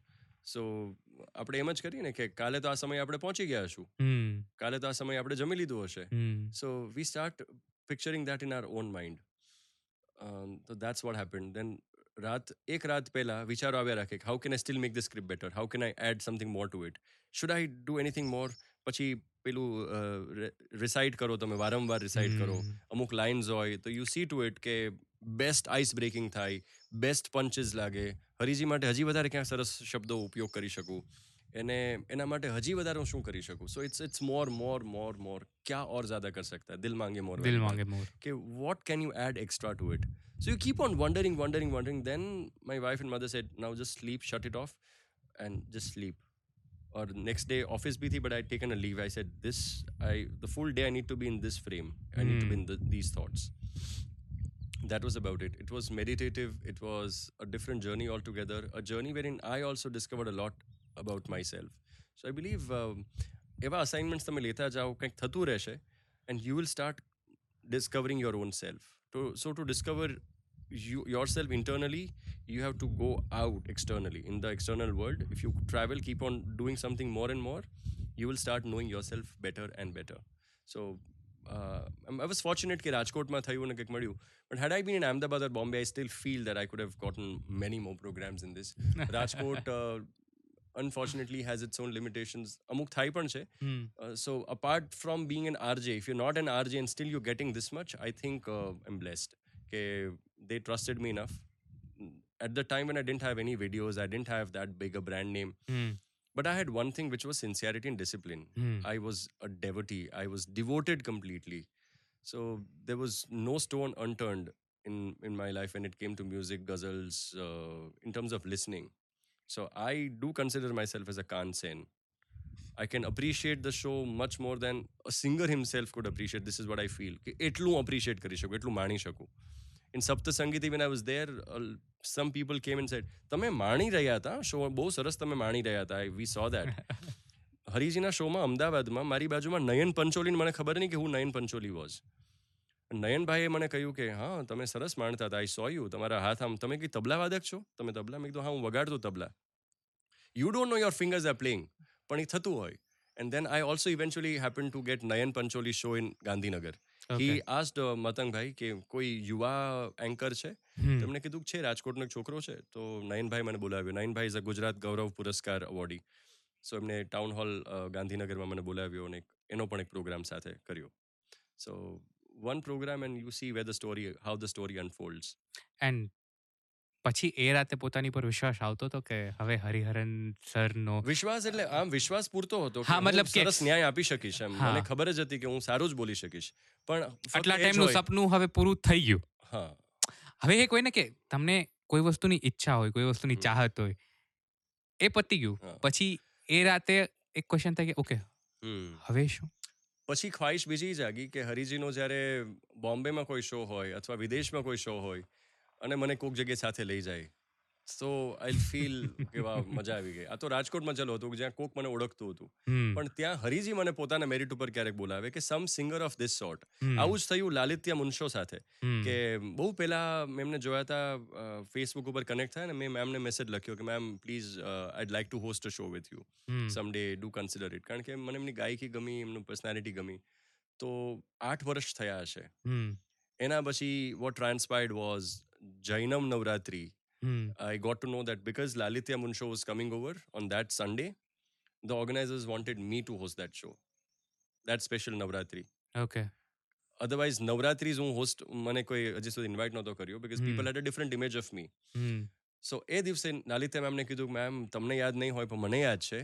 So આપણે એમ જ કરીએ ને કે કાલે તો આ સમયે આપણે પહોંચી ગયા હશું. Hmm. કાલે તો આ સમયે આપણે જમી લીધું હશે. So we start picturing that in our own mind તો દેટ્સ વોટ હેપન દેન રાત એક રાત પહેલા વિચારો આવ્યા રાખે how can I still make the script better how can I add something more to it should I do anything more પછી પેલું રિસાઇટ કરો તમે વારંવાર રિસાઇટ કરો અમુક લાઇન્સ હોય તો યુ સી ટુ ઇટ કે બેસ્ટ આઈસ બ્રેકિંગ થાય બેસ્ટ પંચીસ લાગે હરીજી માટે હજી વધારે ક્યાં સરસ શબ્દો ઉપયોગ કરી શકું એને એના માટે હજી વધારે હું શું કરી શકું so it's it's more more more મોર ક્યા ઓર જ્યાદા કર સકતા દિલ માંગે મોર દિલ માંગે મોર કે what can you add extra to it so you keep on wondering wondering wondering then my wife and mother said now just sleep shut it off and just sleep or next day office bhi thi but i'd taken a leave i said this i the full day i need to be in this frame i need to be in the, these thoughts that was about it it was meditative it was a different journey altogether a journey wherein i also discovered a lot about myself so i believe um, એવા assignments તમે લેતા જાઓ કંઈક થતું રહેશે and you will start discovering your own self. To, so to discover you, yourself internally, you have to go out externally in the external world. If you travel, keep on doing something more and more, you will start knowing yourself better and better. So uh, I'm- I was fortunate કે રાજકોટમાં થયું ને કંઈક મળ્યું but had I been in Ahmedabad or Bombay, I still feel that I could have gotten many more programs in this. Rajkot, uh, unfortunately, has its own limitations. અમુક થાય પણ છે હમ uh, so apart from being an RJ, if you're not an RJ and still you're getting this much, I think uh, I'm blessed. Okay, they trusted me enough. Mm, At the time when I didn't have any videos, I didn't have that big a brand name, hmm but I had one thing which was sincerity and discipline. Hmm I was a devotee. I was devoted completely. So there was no stone unturned in in my life when it came to music, ghazals, uh, in terms of listening. So I do consider myself as a Khan Sen. I can appreciate the show much more than a singer himself could appreciate. This is what I feel. કે એટલું appreciate કરી શકું એટલું માણી શકું in Sapta સંગીતિ when I was there, uh, some people came and said, તમે માણી રહ્યા હતા શો બહુ સરસ તમે માણી રહ્યા હતા we saw that. હરીજીના શોમાં અમદાવાદમાં મારી બાજુમાં નયન પંચોલીને મને ખબર નહીં કે હું નયન પંચોલી વોઝ નયનભાઈએ મને કહ્યું કે હા તમે સરસ માણતા હતા આઈ સો યુ તમારા હાથ આમ તમે કઈ તબલા વાદક છો તમે તબલા મેં કીધું હા હું વગાડતો તબલા you don't know your fingers are playing પણ એ થતું હોય and then I also eventually happen to get Nayan Pancholi show in Gandhinagar he asked Matangbhai કે કોઈ યુવા એન્કર છે તેમણે કીધું કે છે રાજકોટનો એક છોકરો છે. તો નયનભાઈ મને બોલાવ્યો. Nayanbhai is a Gujarat Gaurav Puraskar awardee so એમને ટાઉન હોલ ગાંધીનગરમાં મને બોલાવ્યો અને એનો પણ એક પ્રોગ્રામ સાથે કર્યો. So one programme and you see way the story how the story unfolds and પછી એ રાતે પોતાની પર વિશ્વાસ આવતો હતો કે હવે હરિહરન સરનો વિશ્વાસ એટલે આમ વિશ્વાસ પૂરતો હતો હા, મતલબ કે- સરસ ન્યાય આપી શકીશ એમ. મને ખબર જ હતી કે હું સારું જ બોલી શકીશ. પણ આટલા ટાઈમનું સપનું હવે પૂરું થઈ ગયું. હા. હવે એ કોઈ ને કે તમને કોઈ વસ્તુની ઈચ્છા હોય કોઈ વસ્તુની ચાહત હોય એ પતી ગયું. પછી એ રાતે એક ક્વેશ્ચન થાય કે ઓકે હવે શું? પછી ખ્વાહિશ બીજી જાગી કે હરિજીનો જ્યારે બોમ્બેમાં કોઈ શો હોય અથવા વિદેશમાં કોઈ શો હોય અને મને કોઈક જગ્યાએ સાથે લઈ જાય. સો આઈ ફીલ કે વાહ મજા આવી ગઈ. આ તો રાજકોટમાં ચાલુ હતું જ્યાં કોક મને ઓળખતું હતું. પણ ત્યાં હરીજી મને પોતાના મેરિટ ઉપર ક્યારેક બોલાવે કે some singer of this sort. આવું જ થયું લાલિત્ય મુનશો સાથે. કે બહુ પહેલા મેં એમને જોયા હતા ફેસબુક ઉપર કનેક્ટ થાય ને મેં મેમને મેસેજ લખ્યો કે ma'am please I'd like to host a show with you some someday do consider it કારણ કે મને એમની ગાયકી ગમી એમનું પર્સનાલિટી ગમી. તો આઠ વર્ષ થયા હશે. એના પછી what transpired was Jainam Navratri hmm. I got to know that because Lalitya Munsho was coming over on that Sunday, the organizers wanted me to host that show, that special Navratri. Okay Otherwise, Navratris હું host મને કોઈ હજી સુધી invite નહોતો કર્યો because Hmm. people had a different image of me. હમ. સો એ દિવસે લાલિત્યા મેમને કીધું મેમ તમને યાદ નહીં હોય પણ મને યાદ છે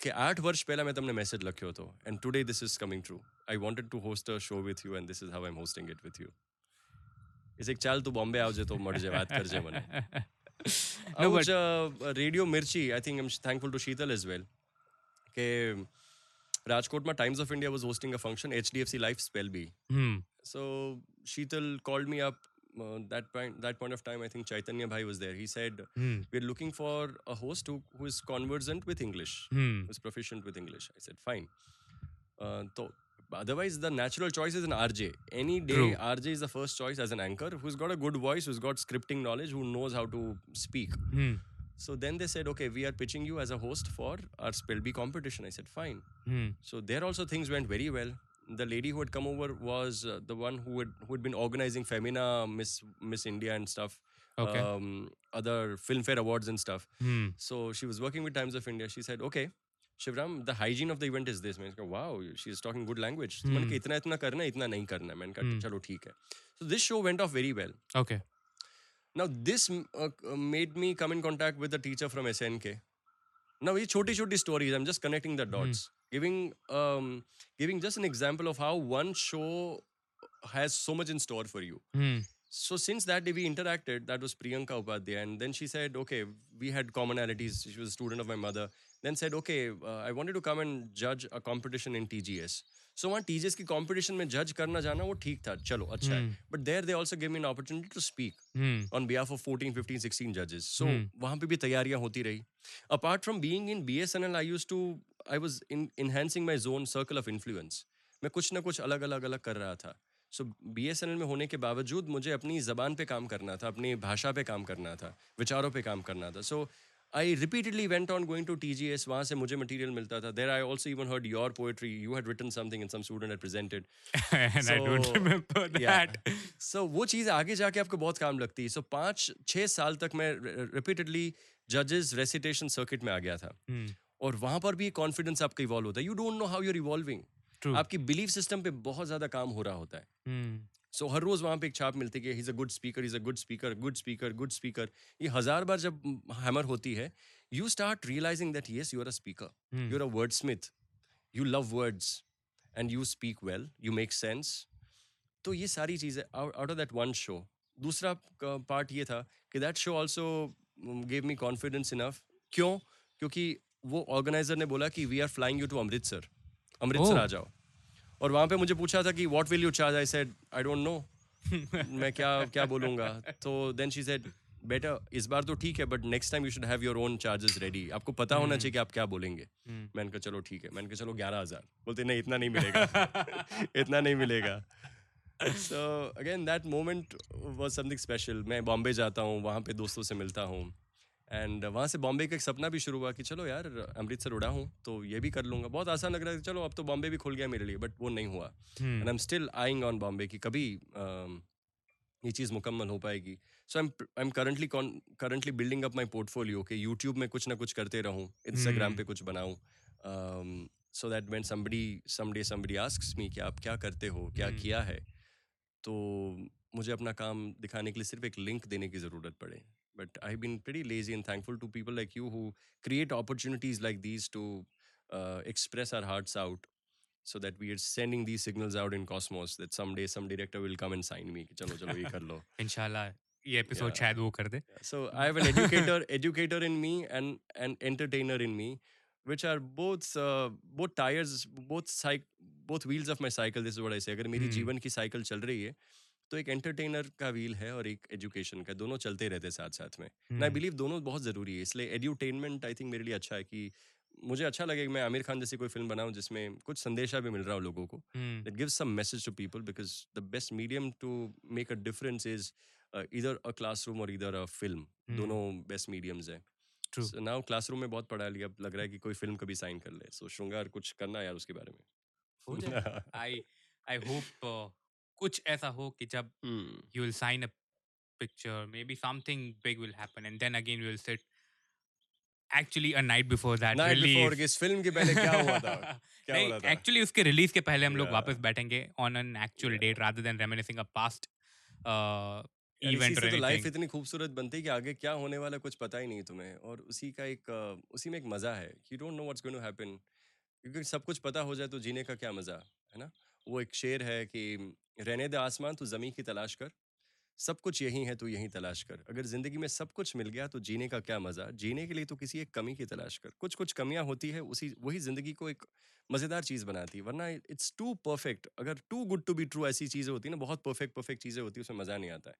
કે આઠ વર્ષ પહેલા મેં તમને મેસેજ લખ્યો હતો and today this is coming true I wanted to host a show with you and this is how I am hosting it with you is એક ચાલ તું બોમ્બે આવજે તો મળજે વાત કરજે મને No, આવું but- જ radio Mirchi I think am thankful to Sheetal as well કે રાજકોટમાં Times of India was hosting a function HDFC life spell bee hmm. So Sheetal called me up. Uh, that point, that point of time, I think Chaitanya Bhai was there. He said, hmm. "We're looking for a host who, who is conversant with English, hmm. who's proficient with English." I said, "Fine." Uh, so Otherwise, the natural choice is an RJ. Any day, True. RJ is the first choice as an anchor who's got a good voice, who's got scripting knowledge, who knows how to speak. Hmm. So then they said, okay, we are pitching you as a host for our Spell bee competition. I said, fine. Hmm. So there also things went very well. The lady who had come over was uh, the one who had who had been organizing Femina, Miss Miss India, and stuff. Okay. Um, other Filmfare awards and stuff. Hmm. So she was working with Times of India. She said, okay, Shivram, the hygiene of the event is this." मैंने कहा, "Wow, she's talking good language." तो मैंने Hmm. कहा, इतना इतना करना है, इतना नहीं करना है. मैंने कहा, Hmm. चलो ठीक है. So this show went off very well. Okay. Now this uh, uh, made me come in contact with a teacher from SNK. now ये छोटी छोटी stories i'm just connecting the dots giving um giving just an example of how one show has so much in store for you Hmm. so since that day we interacted that was priyanka upadhyay and then she said okay we had commonalities she was a student of my mother then said okay uh, i wanted to come and judge a competition in tgs so वहाँ TGS की competition में जज करना जाना वो ठीक था चलो अच्छा है but there they also give me an opportunity to speak Hmm. on behalf of 14 15 16 judges so Hmm. वहाँ पे भी तैयारियाँ होती रही apart from being in bsnl i used to i was in enhancing my zone circle of influence मैं कुछ ना कुछ अलग अलग अलग कर रहा था so B S N L में होने के बावजूद मुझे अपनी ज़बान पे काम करना था अपनी भाषा पे काम करना था विचारों पे काम करना था so I repeatedly went on going to T G S वहाँ से मुझे मटीरियल मिलता था. There I also even heard your poetry you had written something in some student had presented and I don't So, remember yeah. that. So वो चीज़ आगे जाके आपको बहुत काम लगती है. सो पाँच छः साल तक मैं रिपीटेडली जजेस रेसिटेशन सर्किट में आ गया था. Hmm. और वहाँ पर भी कॉन्फिडेंस आपका इवॉल्व होता है. You don't know how you're evolving आपकी बिलीफ सिस्टम पे बहुत ज़्यादा काम हो रहा होता है. Hmm. सो हर रोज़ वहाँ पे एक छाप मिलती है कि is a good speaker is a good speaker good speaker good speaker ये हज़ार बार जब हैमर होती है you start realising that yes you are a speaker Hmm. you're a wordsmith. You love words and you speak well. You make sense. तो ये सारी चीज़ें out of that one show दूसरा पार्ट ये था कि that show also gave me confidence enough क्यों? क्योंकि वो ऑर्गेनाइजर ने बोला कि we are flying you to Amritsar Amritsar. आ जाओ. और वहाँ पे मुझे पूछा था कि what will you charge I said I don't know मैं क्या क्या बोलूँगा? तो देन शी सेड बेटा इस बार तो ठीक है but next time you should have your own charges ready आपको पता होना चाहिए कि आप क्या बोलेंगे. Hmm. मैंने कहा चलो ठीक है. मैंने कहा चलो ग्यारह हज़ार. बोलते नहीं इतना नहीं मिलेगा. इतना नहीं मिलेगा। So again that moment was something special मैं बॉम्बे जाता हूँ वहाँ पे दोस्तों से मिलता हूँ। एंड वहाँ से बॉम्बे का एक सपना भी शुरू हुआ कि चलो यार अमृतसर उड़ा हूँ तो ये भी कर लूँगा। बहुत आसान लग रहा है चलो अब तो बॉम्बे भी खुल गया मेरे लिए बट वो नहीं हुआ। Hmm. And I am still eyeing on Bombay कि कभी um, ये चीज़ मुकम्मल हो पाएगी। So I am I am currently currently building up my portfolio कि यूट्यूब में कुछ ना कुछ करते रहूँ इंस्टाग्राम पे कुछ बनाऊँ। So that when somebody someday somebody asks me कि आप क्या करते हो क्या Hmm. किया है तो मुझे अपना काम दिखाने के लिए सिर्फ़ एक लिंक देने की ज़रूरत पड़े। But I been pretty lazy and thankful to people like you who create opportunities like these to uh, express our hearts out so that we are sending these signals out in cosmos that someday some director will come and sign me कि चलो चलो ये कर लो Inshallah, ये episode Yeah. शायद वो कर दे so I have an educator educator in me and an entertainer in me which are both uh, both tires both cyc- both wheels of my cycle this is what I say अगर मेरी Hmm. जीवन की cycle चल रही है तो एक entertainer का व्हील है और एक एजुकेशन का दोनों चलते रहते हैं साथ साथ में। आई Hmm. बिलीव दोनों बहुत ज़रूरी है इसलिए एड्यूटेनमेंट आई थिंक मेरे लिए अच्छा है कि मुझे अच्छा लगे कि मैं आमिर खान जैसी कोई फ़िल्म बनाऊँ जिसमें कुछ संदेशा भी मिल रहा हो लोगों को some message to people because the best medium to make a difference is uh, either a classroom or either a film. Hmm. दोनों बेस्ट मीडियम्स हैं। Now classroom में बहुत पढ़ा लिया अब लग रहा है कि कोई फ़िल्म कभी साइन कर ले। सो so, श्रृंगार कुछ करना यार उसके बारे में। आई आई होप कुछ ऐसा हो कि जब Hmm. you will sign a picture maybe something big will happen and then again we'll sit actually a night before that Night release. before इस फ़िल्म के पहले क्या हुआ था? क्या हो नहीं रहा था? एक्चुअली उसके रिलीज़ के पहले हम लोग Yeah. वापस बैठेंगे on an actual date rather than reminiscing a past यार, इसी इवेंट से तो लाइफ इतनी खूबसूरत बनती है कि आगे क्या होने वाला है कुछ पता ही नहीं तुम्हें और उसी का एक अ, उसी में एक मज़ा है। You don't know what's going to happen क्योंकि सब कुछ पता हो जाए तो जीने का क्या मज़ा है ना? वो एक शेर है कि रहने दे आसमान तू जमी की तलाश कर। सब कुछ यही है तू यही तलाश कर। अगर ज़िंदगी में सब कुछ मिल गया तो जीने का क्या मज़ा? जीने के लिए तो किसी एक कमी की तलाश कर। कुछ कुछ कमियाँ होती है उसी वही ज़िंदगी को एक मज़ेदार चीज़ बनाती है वरना इट्स टू परफेक्ट अगर too good to be true ऐसी चीज़ें होती है ना बहुत परफेक्ट परफेक्ट चीज़ें होती है उसमें मज़ा नहीं आता है।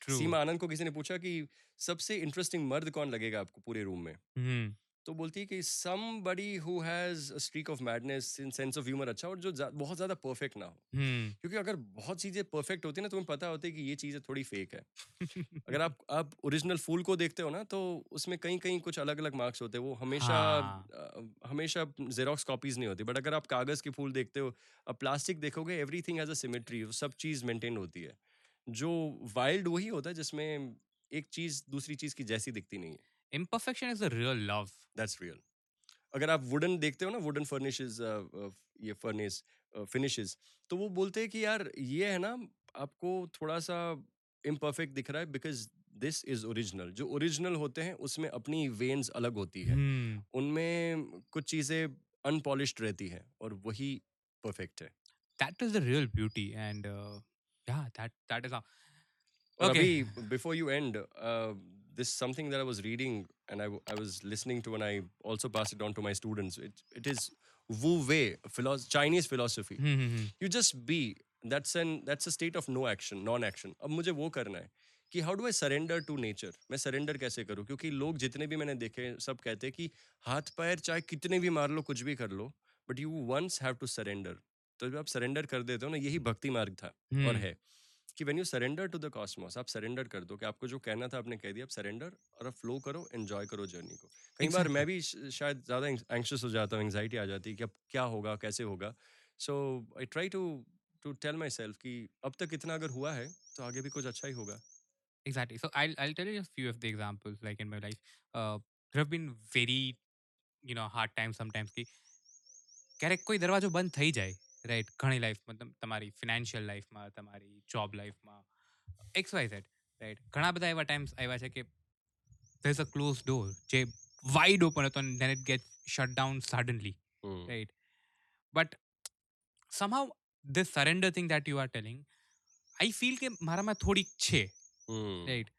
ट्रू सीमा आनंद को किसी ने पूछा कि सबसे इंटरेस्टिंग मर्द कौन लगेगा आपको पूरे रूम में? हम्म। तो बोलती है कि somebody who has streak of madness in sense of humour अच्छा और जो जा- बहुत ज़्यादा परफेक्ट ना हो। हम्म। क्योंकि अगर बहुत चीज़ें परफेक्ट होती है ना तुम्हें पता होता है कि ये चीज़ें थोड़ी फेक है। अगर आप आप ओरिजिनल फूल को देखते हो ना तो उसमें कहीं कहीं कुछ अलग अलग मार्क्स होते हैं। वो हमेशा हाँ। अ, हमेशा जेरोक्स कॉपीज नहीं होती। बट अगर आप कागज़ के फूल देखते हो अब प्लास्टिक देखोगे एवरीथिंग हैज़ अ सिमेट्री सब चीज़ मेंटेन होती है। जो वाइल्ड वही होता है जिसमें एक चीज़ दूसरी चीज़ की जैसी दिखती नहीं है। Imperfection is a real love that's real अगर आप वुडन देखते हो ना वुडन फर्निशेस ये फर्निश फिनिशेस तो वो बोलते हैं कि यार ये है ना आपको थोड़ा सा इम्परफेक्ट दिख रहा है बिकॉज़ दिस इज़ ओरिजिनल जो ओरिजिनल होते हैं उसमें अपनी वेन्स अलग होती है Hmm. उनमें कुछ चीज़ें अनपॉलिश्ड रहती है और वही परफेक्ट है That is the real beauty, and uh, yeah, that that is how. और Okay. अभी before you and this something that I was reading and I, I was listening to and I also pass it on to my students. It, it is Wu Wei, philosophy, Chinese philosophy. Hmm, hmm, hmm. You just be. That's an that's a state of no action, non-action. अब मुझे वो करना है कि how do I surrender to nature मैं surrender कैसे करूँ क्योंकि लोग जितने भी मैंने देखे सब कहते हैं कि हाथ पैर चाहे कितने भी मार लो कुछ भी कर लो but you once have to surrender तो जब आप सरेंडर कर देते हो ना यही भक्ति मार्ग था और Hmm. है कि when you surrender to the cosmos आप सरेंडर कर दो कि आपको जो कहना था आपने कह दिया आप सरेंडर और आप फ्लो करो एंजॉय करो जर्नी को कई बार मैं भी श- शायद ज़्यादा एंक्शस हो जाता हूँ एंग्जाइटी आ जाती है कि अब क्या होगा कैसे होगा so I try to to tell my self कि अब तक इतना अगर हुआ है तो आगे भी कुछ अच्छा ही होगा Exactly. So I'll I'll tell you a few of the examples like in my life. Uh, there have been very you know hard times sometimes कि ક્યારેક કોઈ દરવાજો બંધ થઈ જાય રાઈટ ઘણી લાઈફમાં તમારી ફિનાન્શિયલ લાઈફમાં તમારી જોબ લાઈફમાં એક્સ વાય ઝેડ રાઈટ ઘણા બધા એવા ટાઈમ્સ આવ્યા છે કે there is a close door જે વાઇડ ઓપન હતો then it get shut down suddenly right but somehow this surrender thing that you are telling I feel કે મારામાં થોડીક છે રાઈટ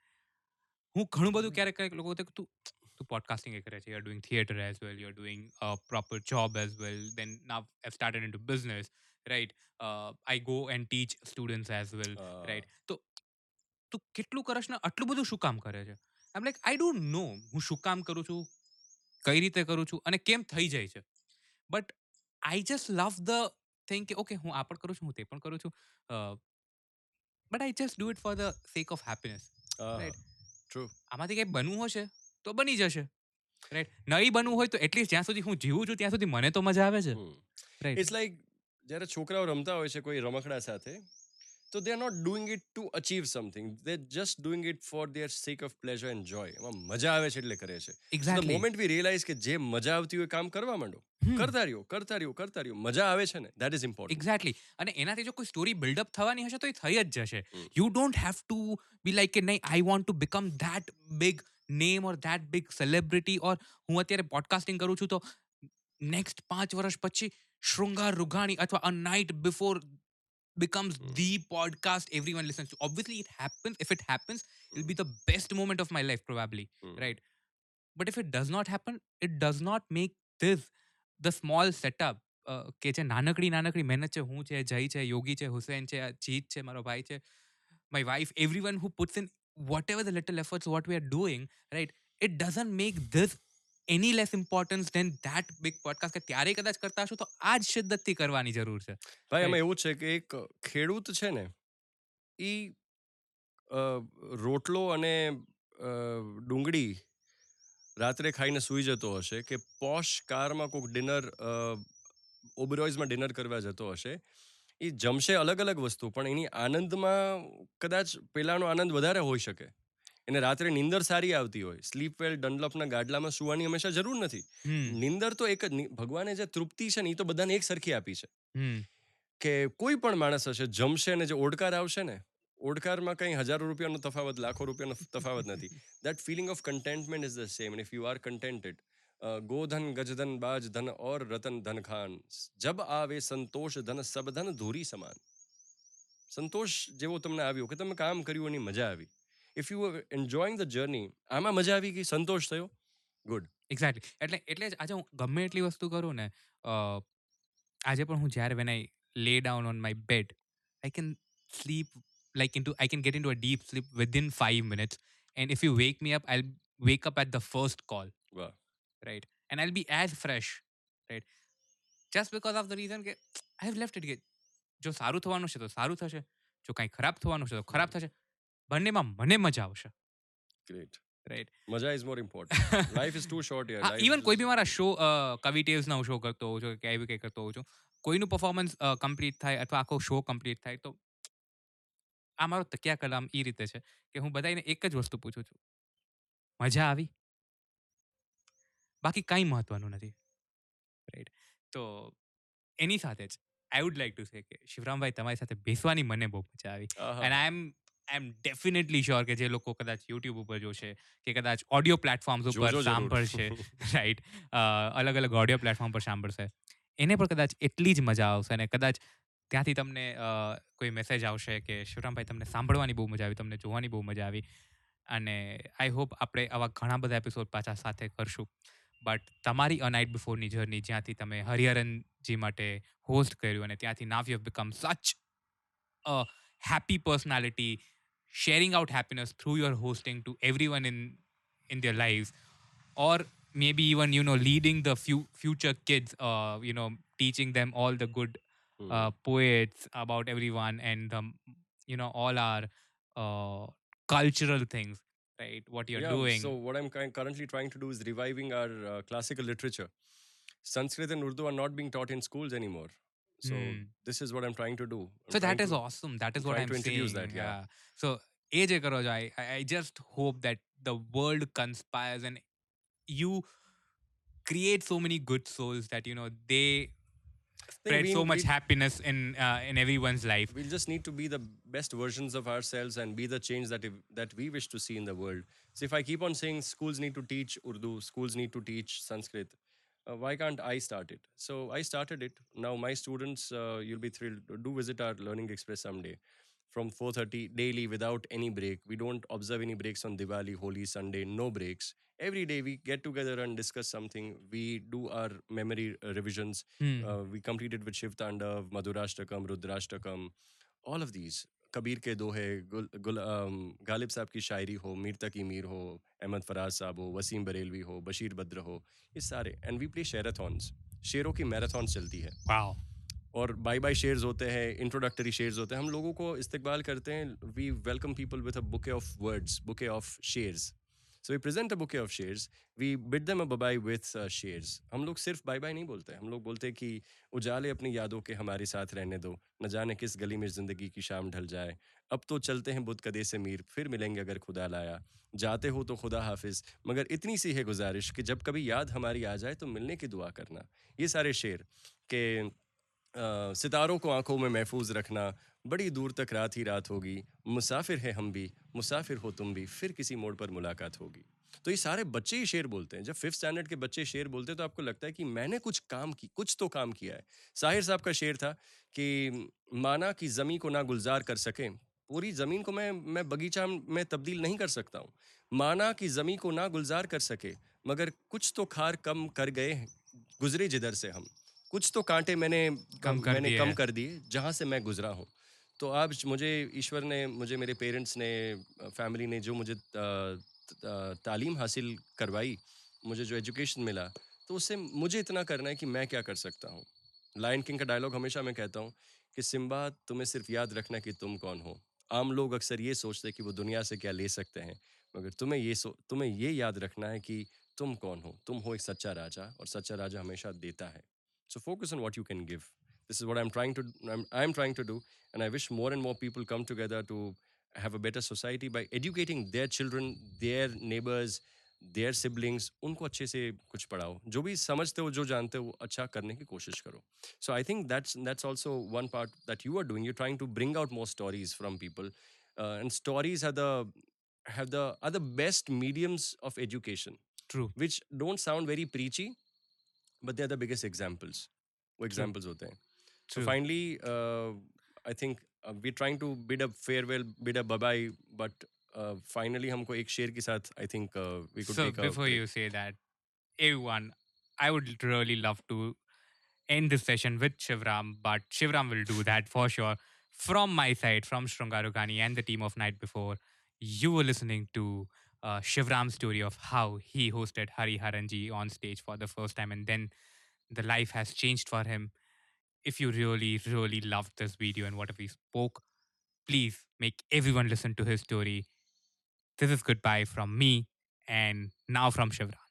હું ઘણું બધું ક્યારેક ક્યારેક લોકો તું તું પોડકાસ્ટિંગ કરે છે. You are doing theatre as well you are doing proper job as well then now I started in to business right I go and teach students as well right તો તું કેટલું કરશ ને આટલું બધું શું કામ કરે છે? આમ લાઈક આઈ ડોન્ટ નો હું શું કામ કરું છું કઈ રીતે કરું છું અને કેમ થઈ જાય છે? But I just love the thing કે ઓકે હું આ પણ કરું છું હું તે પણ કરું છું but I just do it for the sake of happiness right true આમાંથી કંઈ બનવું હશે? તો બની જશે. રાઈટ નહીં બનવું હોય તો એટલીસ્ટ જ્યાં સુધી હું જીવું છું ત્યાં સુધી મને તો મજા આવે છે. રાઈટ ઇટ્સ લાઈક જ્યારે છોકરાઓ રમતા હોય છે કોઈ રમકડા સાથે તો they are not doing it to achieve something they just doing it for their sake of pleasure and joy એમાં મજા આવે છે એટલે કરે છે. એક્ઝેક્ટલી મોમેન્ટ વી રિયલાઇઝ કે જે મજા આવતી હોય એ કામ કરવા માંડો. કરતા રહ્યો કરતા રહ્યો કરતા રહ્યો. મજા આવે છે ને? દેટ ઇઝ ઇમ્પોર્ટન્ટ એક્ઝેક્ટલી અને એનાથી જો કોઈ સ્ટોરી બિલ્ડઅપ થવાની હશે તો એ થઈ જ જશે. You don't have to be like કે નહીં I want to become that big Name or that big celebrity or હું અત્યારે પોડકાસ્ટિંગ કરું છું તો નેક્સ્ટ પાંચ વર્ષ પછી શૃંગાર રૂઘાણી અથવા a night before becomes Hmm. the podcast everyone listens to obviously it happens if it happens it'll be the best moment of my life probably Hmm. right but if it does not happen it does not make this the small setup uh, કે જે નાનકડી નાનકડી મહેનત છે હું છે જય છે યોગી છે હુસેન છે આ જીત છે મારો ભાઈ છે my wife everyone who puts in whatever the little efforts what we are doing right it doesn't make this any less importance than that big podcast કે ત્યારે કદાચ કરતા હશો તો આ જ શિદ્દતથી કરવાની જરૂર છે ભાઈ એમાં એવું છે કે એક ખેડૂત છે ને એ રોટલો અને ડુંગળી રાત્રે ખાઈને સૂઈ જતો હશે કે પોશ કારમાં કોઈક ડિનર ઓબરોઇઝમાં ડિનર કરવા જતો હશે એ જમશે અલગ અલગ વસ્તુ પણ એની આનંદમાં કદાચ પેલાનો આનંદ વધારે હોઈ શકે. એને રાત્રે નિંદર સારી આવતી હોય સ્લીપ વેલ ડનલપના ગાડલામાં સુવાની હંમેશા જરૂર નથી. નિંદર તો એક જ ભગવાને જે તૃપ્તિ છે ને એ તો બધાને એક સરખી આપી છે. કે કોઈ પણ માણસ હશે જમશે ને જે ઓડકાર આવશે ને ઓડકારમાં કંઈ હજારો રૂપિયાનો તફાવત લાખો રૂપિયાનો તફાવત નથી. That feeling of contentment is the same if you are contented ગોધન ગજધન બાજ ધન ઓર રતન ધન ખાન જબ આવે સંતોષ ધન સબ ધન ધૂરી સમાન સંતોષ જેવો તમને આવ્યો કે તમે કામ કર્યું એની મજા આવી if you enjoying the journey આમાં મજા આવી ગઈ સંતોષ થયો ગુડ એક્ઝેક્ટલી એટલે એટલે જ આજે હું ગમે એટલી વસ્તુ કરું ને અ, આજે પણ હું જ્યારે when I lay down on my bed I can sleep like into I can get into a deep sleep within five minutes and if you wake me up I wake up at the first call વાહ Right? And I'll be as fresh, right? Just because of the reason કે I have left it કે જો સારું થવાનું છે તો સારું થશે જો કંઈ ખરાબ થવાનું છે તો ખરાબ થશે બંનેમાં મને મજા આવશે. ગ્રેટ રાઈટ મજા is more important life is too short યાર ઇવન કોઈ બી મારા શો કવિ ટેવ્સના હું શો કરતો હોઉં છું કે એવી કંઈ કરતો હોઉં છું કોઈનું પરફોર્મન્સ કમ્પ્લીટ થાય અથવા આખો શો કમ્પ્લીટ થાય તો આ મારો તકિયા કલામ એ રીતે છે કે હું બધાને એક જ વસ્તુ પૂછું છું. મજા આવી? બાકી કાંઈ મહત્વનું નથી. રાઈટ તો એની સાથે જ I would like to say કે શિવરામભાઈ તમારી સાથે બેસવાની મને બહુ મજા આવી. And I am I am definitely sure કે જે લોકો કદાચ યુટ્યુબ ઉપર જોશે કે કદાચ ઓડિયો પ્લેટફોર્મ્સ ઉપર સાંભળશે. રાઈટ અલગ અલગ ઓડિયો પ્લેટફોર્મ પર સાંભળશે. એને પણ કદાચ એટલી જ મજા આવશે અને કદાચ ત્યાંથી તમને કોઈ મેસેજ આવશે કે શિવરામભાઈ તમને સાંભળવાની બહુ મજા આવી તમને જોવાની બહુ મજા આવી. અને આઈ હોપ આપણે આવા ઘણા બધા એપિસોડ પાછા સાથે કરશું. બટ તમારી અ નાઇટ બિફોરની જર્ની જ્યાંથી તમે હરિહરનજી માટે હોસ્ટ કર્યું અને ત્યાંથી now you become such a happy personality sharing out happiness through your hosting to everyone in in their lives or maybe even you know leading the fu- future kids uh, you know teaching them all the good Hmm. uh, poets about everyone and um, you know all our uh, cultural things right? What you're yeah, doing. So, what I'm currently trying to do is reviving our uh, classical literature. Sanskrit and Urdu are not being taught in schools anymore. So, mm. this is what I'm trying to do. I'm so, that is to, awesome. That is what I'm trying to introduce saying. that. Yeah. yeah. So, AJ Karoja, I, I just hope that the world conspires and you create so many good souls that, you know, they spread so much we- happiness in uh, in everyone's life We'll just need to be the best versions of ourselves and be the change that if, that we wish to see in the world. So if I keep on saying schools need to teach Urdu, schools need to teach Sanskrit, uh, why can't I start it? So I started it. Now my students, uh, you'll be thrilled. Do visit our Learning Express someday. From 4:30 daily without any break. We don't observe any breaks on Diwali, Holi, Sunday. No breaks. Every day we get together and discuss something. We do our memory uh, revisions. Hmm. Uh, we completed with Shiv Tandav, Madhurashtakam, Rudrashtakam, all of these. Kabir के दोहे गुल, गुल, um, Ghalib साहब की शायरी हो मीर तकी मीर हो अहमद फराज साहब हो वसीम बरेलवी हो बशीर बद्र हो ये सारे एंड वी प्ले शेराथॉन्स शेरों की मैराथन चलती है wow और बाय बाय शेयर्स होते हैं इंट्रोडक्टरी शेयर्स होते हैं। हम लोगों को इस्तकबाल करते हैं we welcome people with a bouquet of words bouquet of shares so we present a bouquet of shares we bid them a bye with शेयर्स हम लोग सिर्फ़ बाय बाय नहीं बोलते, हम लोग बोलते कि उजाले अपनी यादों के हमारे साथ रहने दो, न जाने किस गली में ज़िंदगी की शाम ढल जाए। अब तो चलते हैं बुध कदे से मीर, फिर मिलेंगे अगर खुदा लाया। जाते हो तो खुदा हाफिज, मगर इतनी सी है गुजारिश कि जब कभी याद हमारी आ जाए तो मिलने की दुआ करना। ये सारे शेर के सितारों को आँखों में महफूज रखना बड़ी दूर तक रात ही रात होगी। मुसाफिर है हम भी मुसाफिर हो तुम भी फिर किसी मोड़ पर मुलाकात होगी। तो ये सारे बच्चे ही शेर बोलते हैं। जब फिफ्थ स्टैंडर्ड के बच्चे शेर बोलते हैं तो आपको लगता है कि मैंने कुछ काम की कुछ तो काम किया है। साहिर साहब का शेर था कि माना कि ज़मी को ना गुलजार कर सके। पूरी ज़मीन को मैं मैं बगीचा में तब्दील नहीं कर सकता हूँ। माना कि ज़मी को ना गुलजार कर सके मगर कुछ तो खार कम कर गए हैं, गुजरे जिधर से हम। कुछ तो कांटे मैंने कम कर मैंने कम कर दिए जहाँ से मैं गुजरा हूँ। तो आज मुझे ईश्वर ने मुझे मेरे पेरेंट्स ने फैमिली ने जो मुझे तालीम हासिल करवाई मुझे जो एजुकेशन मिला तो उससे मुझे इतना करना है कि मैं क्या कर सकता हूँ। लायन किंग का डायलॉग हमेशा मैं कहता हूँ कि सिम्बा तुम्हें सिर्फ़ याद रखना कि तुम कौन हो। आम लोग अक्सर ये सोचते हैं कि वो दुनिया से क्या ले सकते हैं मगर तुम्हें ये सो तुम्हें ये याद रखना है कि तुम कौन हो। तुम हो एक सच्चा राजा और सच्चा राजा हमेशा देता है। So focus on what you can give this is what i'm trying to I'm, i'm trying to do and i wish more and more people come together to have a better society by educating their children their neighbors their siblings उनको अच्छे से कुछ पढ़ाओ जो भी समझते हो जो जानते हो वो अच्छा करने की कोशिश करो so i think that's that's also one part that you are doing you're trying to bring out more stories from people uh, and stories are the have the are the best mediums of education true which don't sound very but they are the biggest examples वो examples होते हैं। So finally I think we trying to bid a farewell bid a bye bye but finally हमको एक share के साथ I think we could take before you say that everyone I would really love to end this session with Shivram but Shivram will do that for sure from my side from श्रृंगारुकानी and the team of night before you are listening to uh, shivram's story of how he hosted hari haranji on stage for the first time and then the life has changed for him if you really really loved this video and whatever he spoke please make everyone listen to his story this is goodbye from me and now from shivram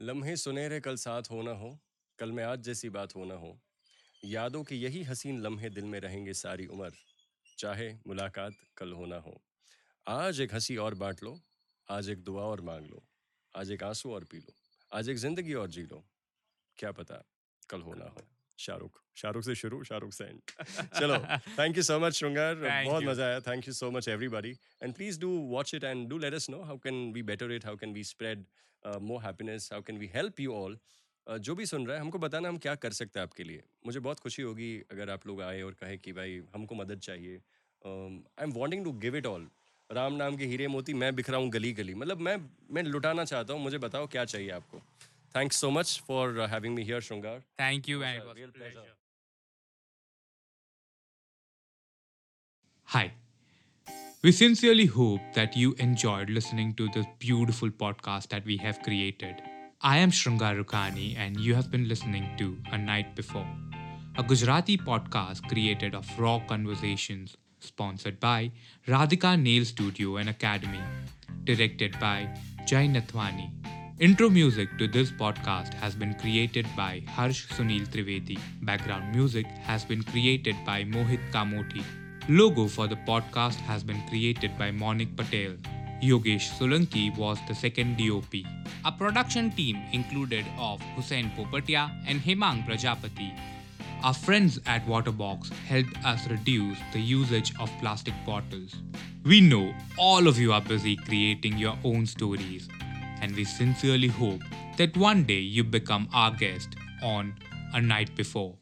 लम्हे सुनहरे कल साथ होना हो कल में आज जैसी बात होना हो यादों के यही हसीन लम्हे दिल में रहेंगे सारी उम्र चाहे मुलाकात कल होना हो आज एक हंसी और बांट लो आज एक दुआ और मांग लो आज एक आँसू और पी लो आज एक ज़िंदगी और जी लो। क्या पता कल होना हो। शाहरुख शाहरुख से शुरू शाहरुख से एंड चलो thank you so much Shringar बहुत मज़ा आया। Thank you so much everybody and please do watch it and do let us know how can we better it how can we spread more happiness how can we help you all जो भी सुन रहा है हमको बताना हम क्या कर सकते हैं आपके लिए। मुझे बहुत खुशी होगी अगर आप लोग आए और कहें कि भाई हमको मदद चाहिए। I am wanting to give it all Ram नाम के हीरे मोती मैं बिखरा हूँ गली गली। मतलब मैं मैं लुटाना चाहता हूँ मुझे बताओ क्या चाहिए आपको। Thanks so much for having me here Shringar thank you hi we sincerely hope that you enjoyed listening to this beautiful podcast that we have created I am Shringar Rughani and you have been listening to a night before a Gujarati podcast created of raw conversations sponsored by Radhika Nail Studio and Academy, directed by Jai Nathwani. Intro music to this podcast has been created by Harsh Sunil Trivedi. Background music has been created by Mohit Kamoti. Logo for the podcast has been created by Monik Patel. Yogesh Solanki was the second DOP. A production team included of Hussein Popatia and Hemang Prajapati. Our friends at Waterbox helped us reduce the usage of plastic bottles. We know all of you are busy creating your own stories, and we sincerely hope that one day you become our guest on A Night Before.